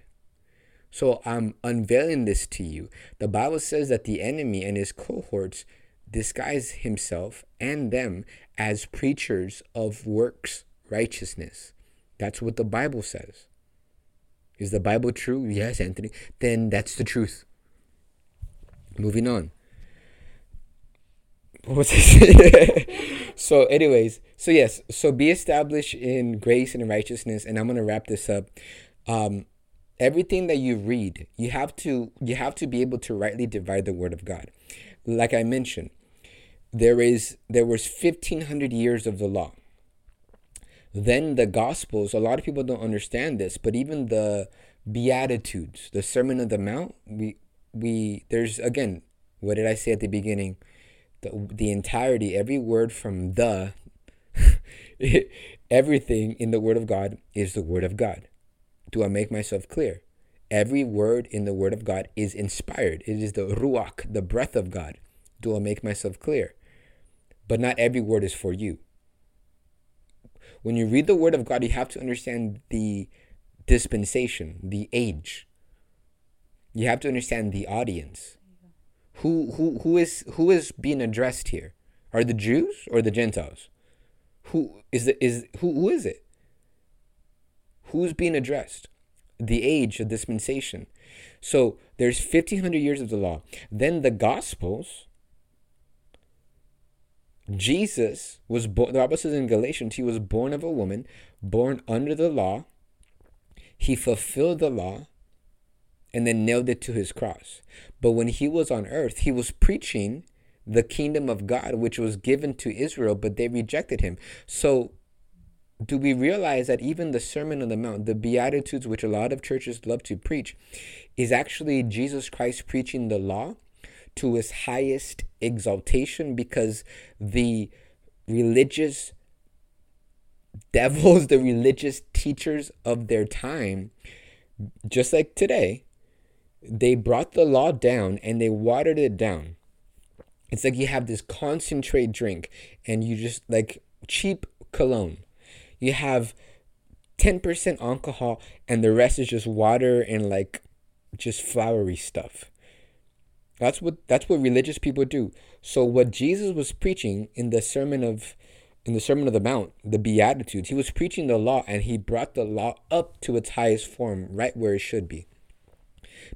So I'm unveiling this to you. The Bible says that the enemy and his cohorts disguise himself and them as preachers of works righteousness. That's what the Bible says. Is the Bible true? Yes, Anthony. Then that's the truth. Moving on. What was I so, anyways, so yes, so be established in grace and righteousness, and I'm gonna wrap this up. Um, everything that you read, you have to you have to be able to rightly divide the word of God. Like I mentioned, there is there was 1500 years of the law. Then the gospels, a lot of people don't understand this, but even the beatitudes, the sermon of the mount, we we there's again, what did I say at the beginning? The, the entirety, every word from the Everything in the Word of God is the Word of God. Do I make myself clear? Every word in the Word of God is inspired. It is the Ruach, the breath of God. Do I make myself clear? But not every word is for you. When you read the Word of God, you have to understand the dispensation, the age. You have to understand the audience. Who, who, who, is, who is being addressed here? Are the Jews or the Gentiles? Who is it? Is who? Who is it? Who's being addressed? The age of dispensation. So there's 1500 years of the law. Then the Gospels. Jesus was born. The Bible says in Galatians, he was born of a woman, born under the law. He fulfilled the law and then nailed it to his cross. But when he was on earth, he was preaching the kingdom of God, which was given to Israel, but they rejected him. So do we realize that even the Sermon on the Mount, the Beatitudes, which a lot of churches love to preach, is actually Jesus Christ preaching the law to his highest exaltation because the religious devils, the religious teachers of their time, just like today, they brought the law down and they watered it down. It's like you have this concentrate drink and you just like cheap cologne. You have 10% alcohol and the rest is just water and like just flowery stuff. That's what that's what religious people do. So what Jesus was preaching in the sermon of in the Sermon of the Mount, the Beatitudes, he was preaching the law and he brought the law up to its highest form, right where it should be.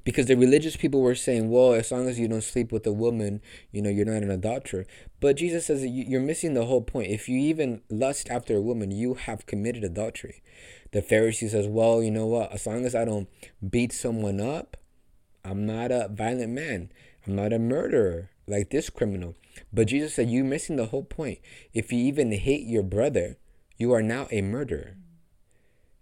Because the religious people were saying, well, as long as you don't sleep with a woman, you know, you're not an adulterer. But Jesus says you're missing the whole point. If you even lust after a woman, you have committed adultery. The Pharisee says, well, you know what? As long as I don't beat someone up, I'm not a violent man. I'm not a murderer like this criminal. But Jesus said, You're missing the whole point. If you even hate your brother, you are now a murderer.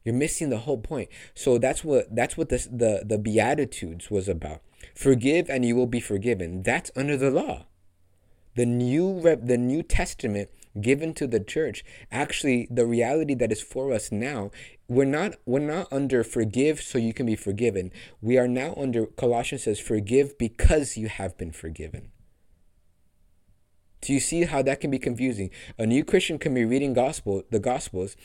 You're missing the whole point. So that's what that's what the the, the Beatitudes was about. Forgive and you will be forgiven. That's under the law. The new the New Testament given to the church actually the reality that is for us now we're not we're not under forgive so you can be forgiven we are now under colossians says forgive because you have been forgiven do you see how that can be confusing? A new Christian can be reading gospel, the gospels,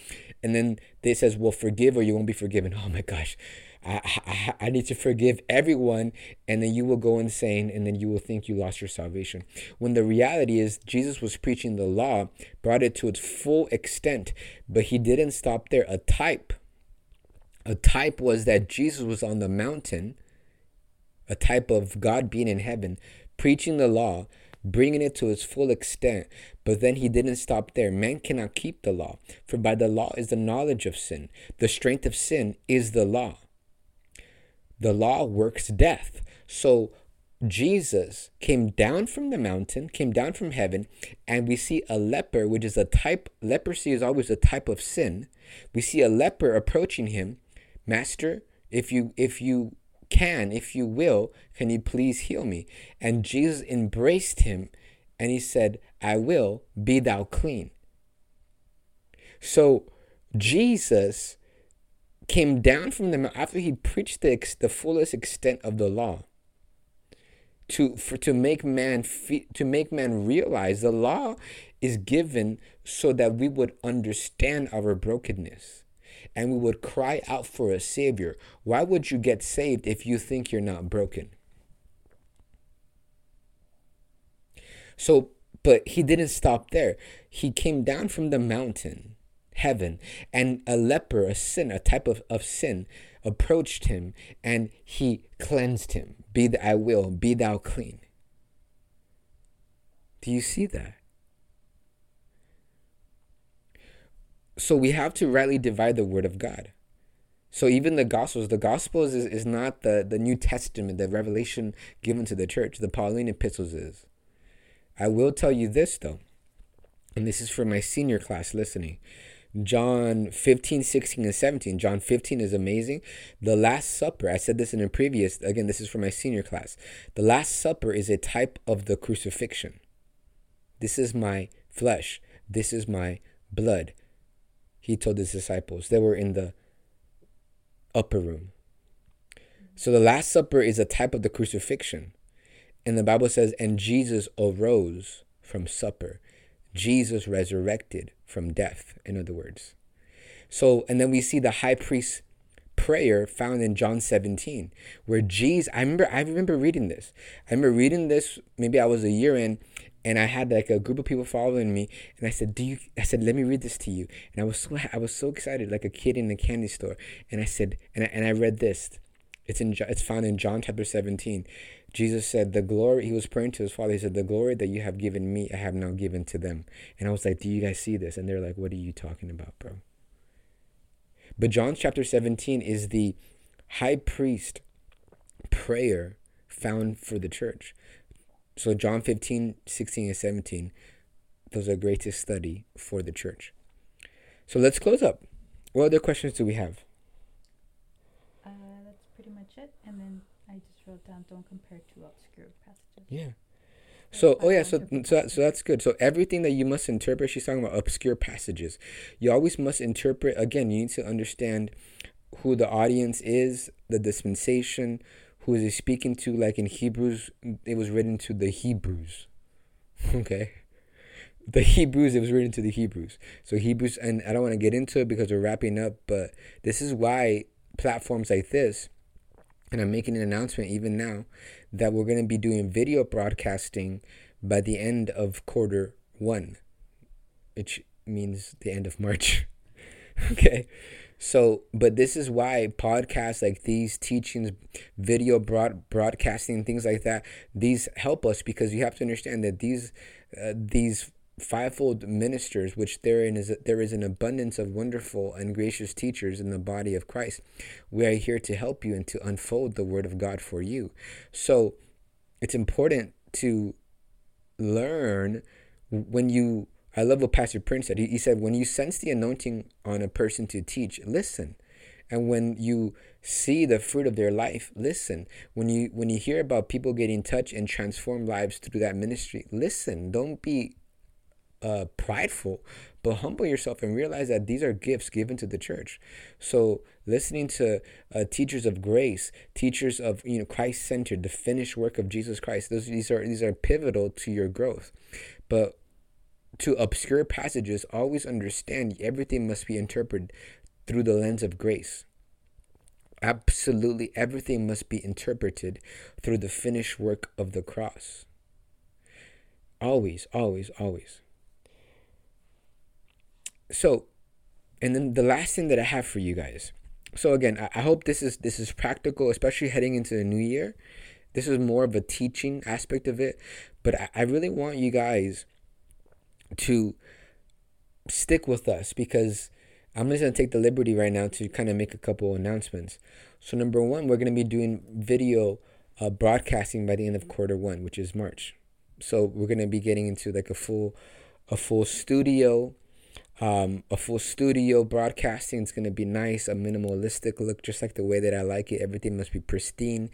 and then they says, "Well, forgive or you won't be forgiven." Oh my gosh, I, I, I need to forgive everyone, and then you will go insane, and then you will think you lost your salvation. When the reality is, Jesus was preaching the law, brought it to its full extent, but he didn't stop there. A type, a type was that Jesus was on the mountain, a type of God being in heaven, preaching the law bringing it to its full extent. But then he didn't stop there. Man cannot keep the law, for by the law is the knowledge of sin. The strength of sin is the law. The law works death. So Jesus came down from the mountain, came down from heaven, and we see a leper, which is a type, leprosy is always a type of sin. We see a leper approaching him. Master, if you if you can, if you will, can you please heal me? And Jesus embraced him and he said, I will, be thou clean. So Jesus came down from the mountain after he preached the, the fullest extent of the law to for to make man to make man realize the law is given so that we would understand our brokenness and we would cry out for a Savior. Why would you get saved if you think you're not broken? So, but he didn't stop there. He came down from the mountain, heaven, and a leper, a sin, a type of, of sin, approached him and he cleansed him. Be that I will, be thou clean. Do you see that? So we have to rightly divide the word of God. So even the Gospels, the Gospels is, is not the, the New Testament, the revelation given to the church. The Pauline epistles is. I will tell you this though, and this is for my senior class listening. John 15, 16, and 17. John 15 is amazing. The Last Supper, I said this in a previous, again, this is for my senior class. The Last Supper is a type of the crucifixion. This is my flesh. This is my blood he told his disciples. They were in the upper room. So the Last Supper is a type of the crucifixion. And the Bible says, and Jesus arose from supper. Jesus resurrected from death, in other words. So, and then we see the high priest prayer found in John 17, where Jesus, I remember, I remember reading this. I remember reading this, maybe I was a year in, and I had like a group of people following me, and I said, "Do you?" I said, "Let me read this to you." And I was so I was so excited, like a kid in a candy store. And I said, and I, and I read this. It's in it's found in John chapter seventeen. Jesus said, "The glory." He was praying to his father. He said, "The glory that you have given me, I have now given to them." And I was like, "Do you guys see this?" And they're like, "What are you talking about, bro?" But John chapter seventeen is the high priest prayer found for the church. So John 15, 16, and 17, those are great to study for the church. So let's close up. What other questions do we have? Uh, that's pretty much it. And then I just wrote down don't compare two obscure passages. Yeah. So, oh yeah, so so that, so that's good. So everything that you must interpret, she's talking about obscure passages. You always must interpret. Again, you need to understand who the audience is, the dispensation, who is he speaking to. Like in Hebrews, it was written to the Hebrews. Okay, the Hebrews. It was written to the Hebrews. So Hebrews, and I don't want to get into it because we're wrapping up, but this is why platforms like this and I'm making an announcement even now that we're going to be doing video broadcasting by the end of quarter one, which means the end of March. okay. So, but this is why podcasts like these, teachings, video broad, broadcasting, things like that, these help us because you have to understand that these, uh, these fivefold ministers, which therein is there is an abundance of wonderful and gracious teachers in the body of Christ. We are here to help you and to unfold the word of God for you. So it's important to learn when you I love what Pastor Prince said. He, he said, when you sense the anointing on a person to teach, listen. And when you see the fruit of their life, listen. When you when you hear about people getting touched and transform lives through that ministry, listen. Don't be uh, prideful, but humble yourself and realize that these are gifts given to the church. So listening to uh, teachers of grace, teachers of you know Christ centered, the finished work of Jesus Christ. Those these are these are pivotal to your growth. But to obscure passages, always understand everything must be interpreted through the lens of grace. Absolutely everything must be interpreted through the finished work of the cross. Always, always, always so and then the last thing that i have for you guys so again I, I, hope this is this is practical especially heading into the new year this is more of a teaching aspect of it but I, I really want you guys to stick with us because i'm just going to take the liberty right now to kind of make a couple announcements so number one we're going to be doing video uh, broadcasting by the end of quarter one which is march so we're going to be getting into like a full a full studio um, a full studio broadcasting is going to be nice, a minimalistic look, just like the way that I like it. Everything must be pristine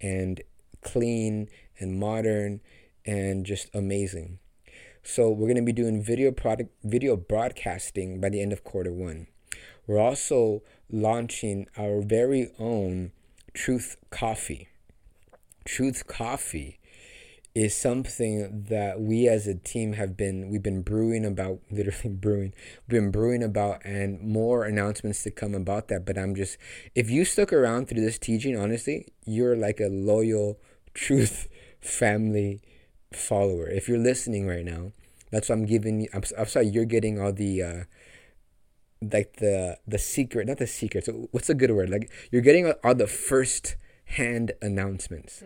and clean and modern and just amazing. So we're going to be doing video product video broadcasting by the end of quarter one. We're also launching our very own Truth Coffee. Truth Coffee is something that we as a team have been we've been brewing about literally brewing we've been brewing about and more announcements to come about that but i'm just if you stuck around through this teaching honestly you're like a loyal truth family follower. If you're listening right now that's what i'm giving you i'm, I'm sorry you're getting all the uh like the the secret not the secret so what's a good word? Like you're getting all, all the first hand announcements.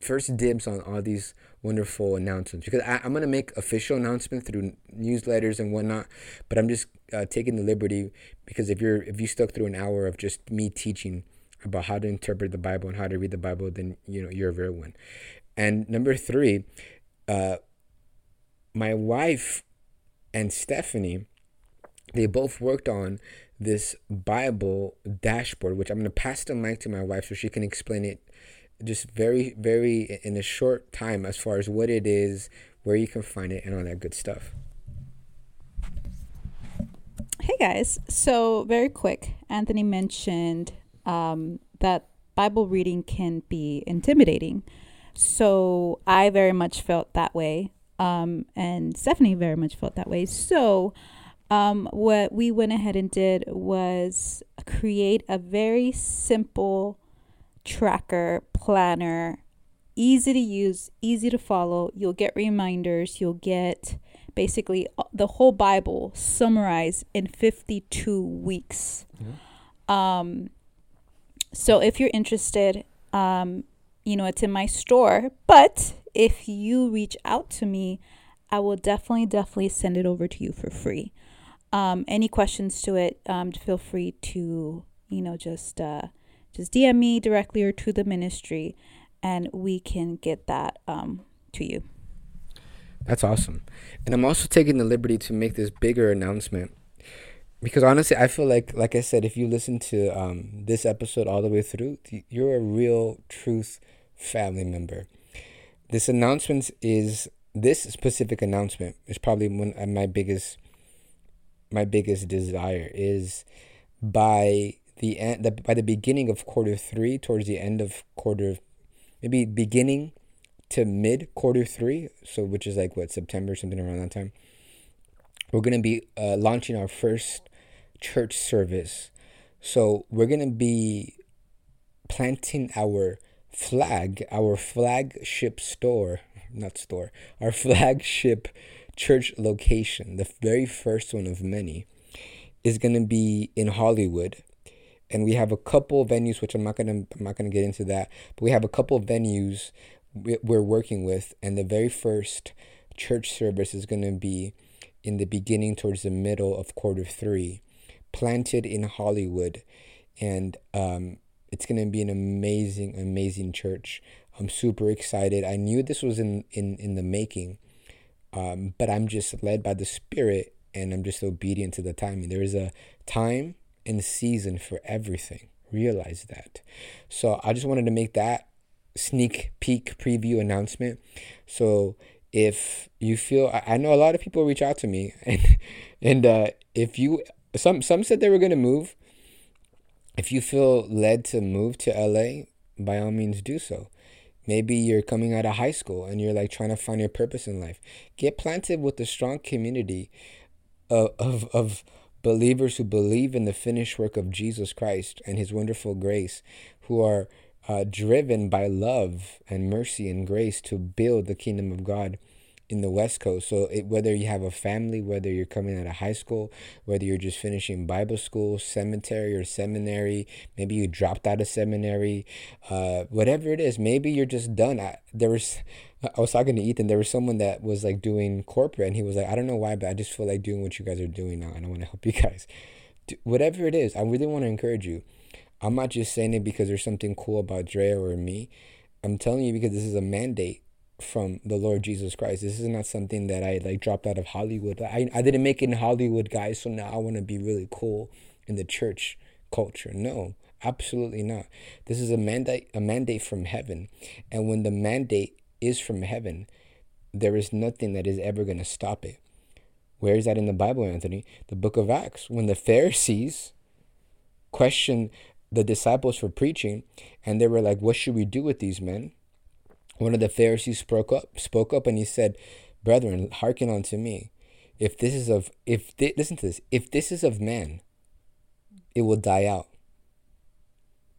First dibs on all these wonderful announcements. Because I, am going to make official announcements through newsletters and whatnot but i'm just uh, taking the liberty because if you're if you stuck through an hour of just me teaching about how to interpret the bible and how to read the bible then you know you're a real one and number three uh, my wife and stephanie they both worked on this bible dashboard which i'm going to pass the mic to my wife so she can explain it just very, very in a short time as far as what it is, where you can find it, and all that good stuff. Hey guys. So, very quick, Anthony mentioned um, that Bible reading can be intimidating. So, I very much felt that way. Um, and Stephanie very much felt that way. So, um, what we went ahead and did was create a very simple tracker, planner, easy to use, easy to follow. You'll get reminders, you'll get basically the whole Bible summarized in 52 weeks. Mm-hmm. Um, so if you're interested, um, you know, it's in my store, but if you reach out to me, I will definitely, definitely send it over to you for free. Um, any questions to it, um, feel free to, you know, just uh, just DM me directly or to the ministry, and we can get that um, to you. That's awesome. And I'm also taking the liberty to make this bigger announcement. Because honestly, I feel like, like I said, if you listen to um, this episode all the way through, you're a real truth family member. This announcement is this specific announcement is probably one of my biggest my biggest desire is by the end the, by the beginning of quarter three towards the end of quarter maybe beginning to mid quarter three so which is like what september something around that time we're going to be uh, launching our first church service. So we're going to be planting our flag our flagship store not store our flagship church location the very first one of many is going to be in hollywood. And we have a couple venues which I'm not gonna I'm not gonna get into that, but we have a couple venues we're working with, and the very first church service is gonna be in the beginning towards the middle of quarter three, planted in Hollywood, and um, it's gonna be an amazing amazing church. I'm super excited. I knew this was in in in the making, um, but I'm just led by the Spirit, and I'm just obedient to the timing. There is a time and season for everything. Realize that. So I just wanted to make that sneak peek preview announcement. So if you feel, I know a lot of people reach out to me, and and uh, if you some some said they were gonna move. If you feel led to move to LA, by all means do so. Maybe you're coming out of high school and you're like trying to find your purpose in life. Get planted with a strong community of, of, of believers who believe in the finished work of Jesus Christ and his wonderful grace, who are uh, driven by love and mercy and grace to build the kingdom of God in the West Coast. So it, whether you have a family, whether you're coming out of high school, whether you're just finishing Bible school, cemetery or seminary, maybe you dropped out of seminary, uh, whatever it is, maybe you're just done. I, there was, I was talking to Ethan. There was someone that was like doing corporate, and he was like, I don't know why, but I just feel like doing what you guys are doing now, and I want to help you guys. Do, whatever it is, I really want to encourage you. I'm not just saying it because there's something cool about Drea or me. I'm telling you because this is a mandate from the Lord Jesus Christ. This is not something that I like dropped out of Hollywood. I, I didn't make it in Hollywood, guys, so now I want to be really cool in the church culture. No, absolutely not. This is a mandate a mandate from heaven. And when the mandate is from heaven, there is nothing that is ever going to stop it. Where is that in the Bible, Anthony? The book of Acts. When the Pharisees questioned the disciples for preaching and they were like, What should we do with these men? One of the Pharisees spoke up, spoke up, and he said, "Brethren, hearken unto me. If this is of if th- listen to this, if this is of man, it will die out.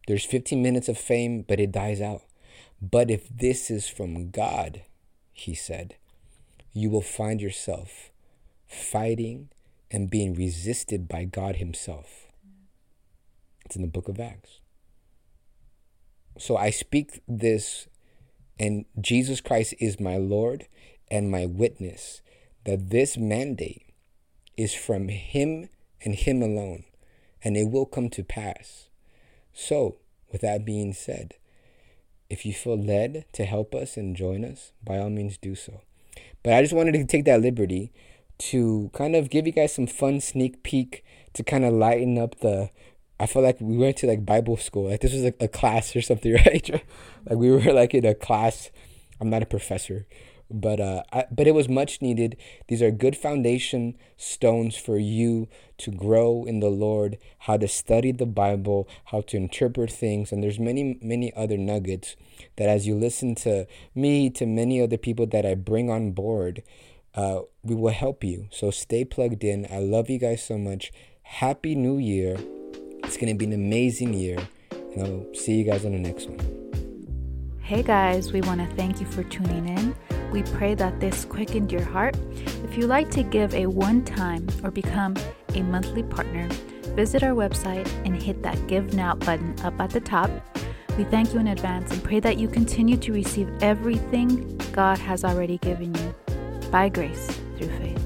There's 15 minutes of fame, but it dies out. But if this is from God, he said, you will find yourself fighting and being resisted by God Himself. It's in the book of Acts. So I speak this and Jesus Christ is my Lord and my witness that this mandate is from Him and Him alone, and it will come to pass. So, with that being said, if you feel led to help us and join us, by all means do so. But I just wanted to take that liberty to kind of give you guys some fun sneak peek to kind of lighten up the I felt like we went to like Bible school. Like this was like a class or something, right? like we were like in a class. I'm not a professor, but uh, I, but it was much needed. These are good foundation stones for you to grow in the Lord, how to study the Bible, how to interpret things, and there's many many other nuggets that as you listen to me, to many other people that I bring on board, uh, we will help you. So stay plugged in. I love you guys so much. Happy New Year. It's going to be an amazing year. And I'll see you guys on the next one. Hey guys, we want to thank you for tuning in. We pray that this quickened your heart. If you'd like to give a one time or become a monthly partner, visit our website and hit that Give Now button up at the top. We thank you in advance and pray that you continue to receive everything God has already given you by grace through faith.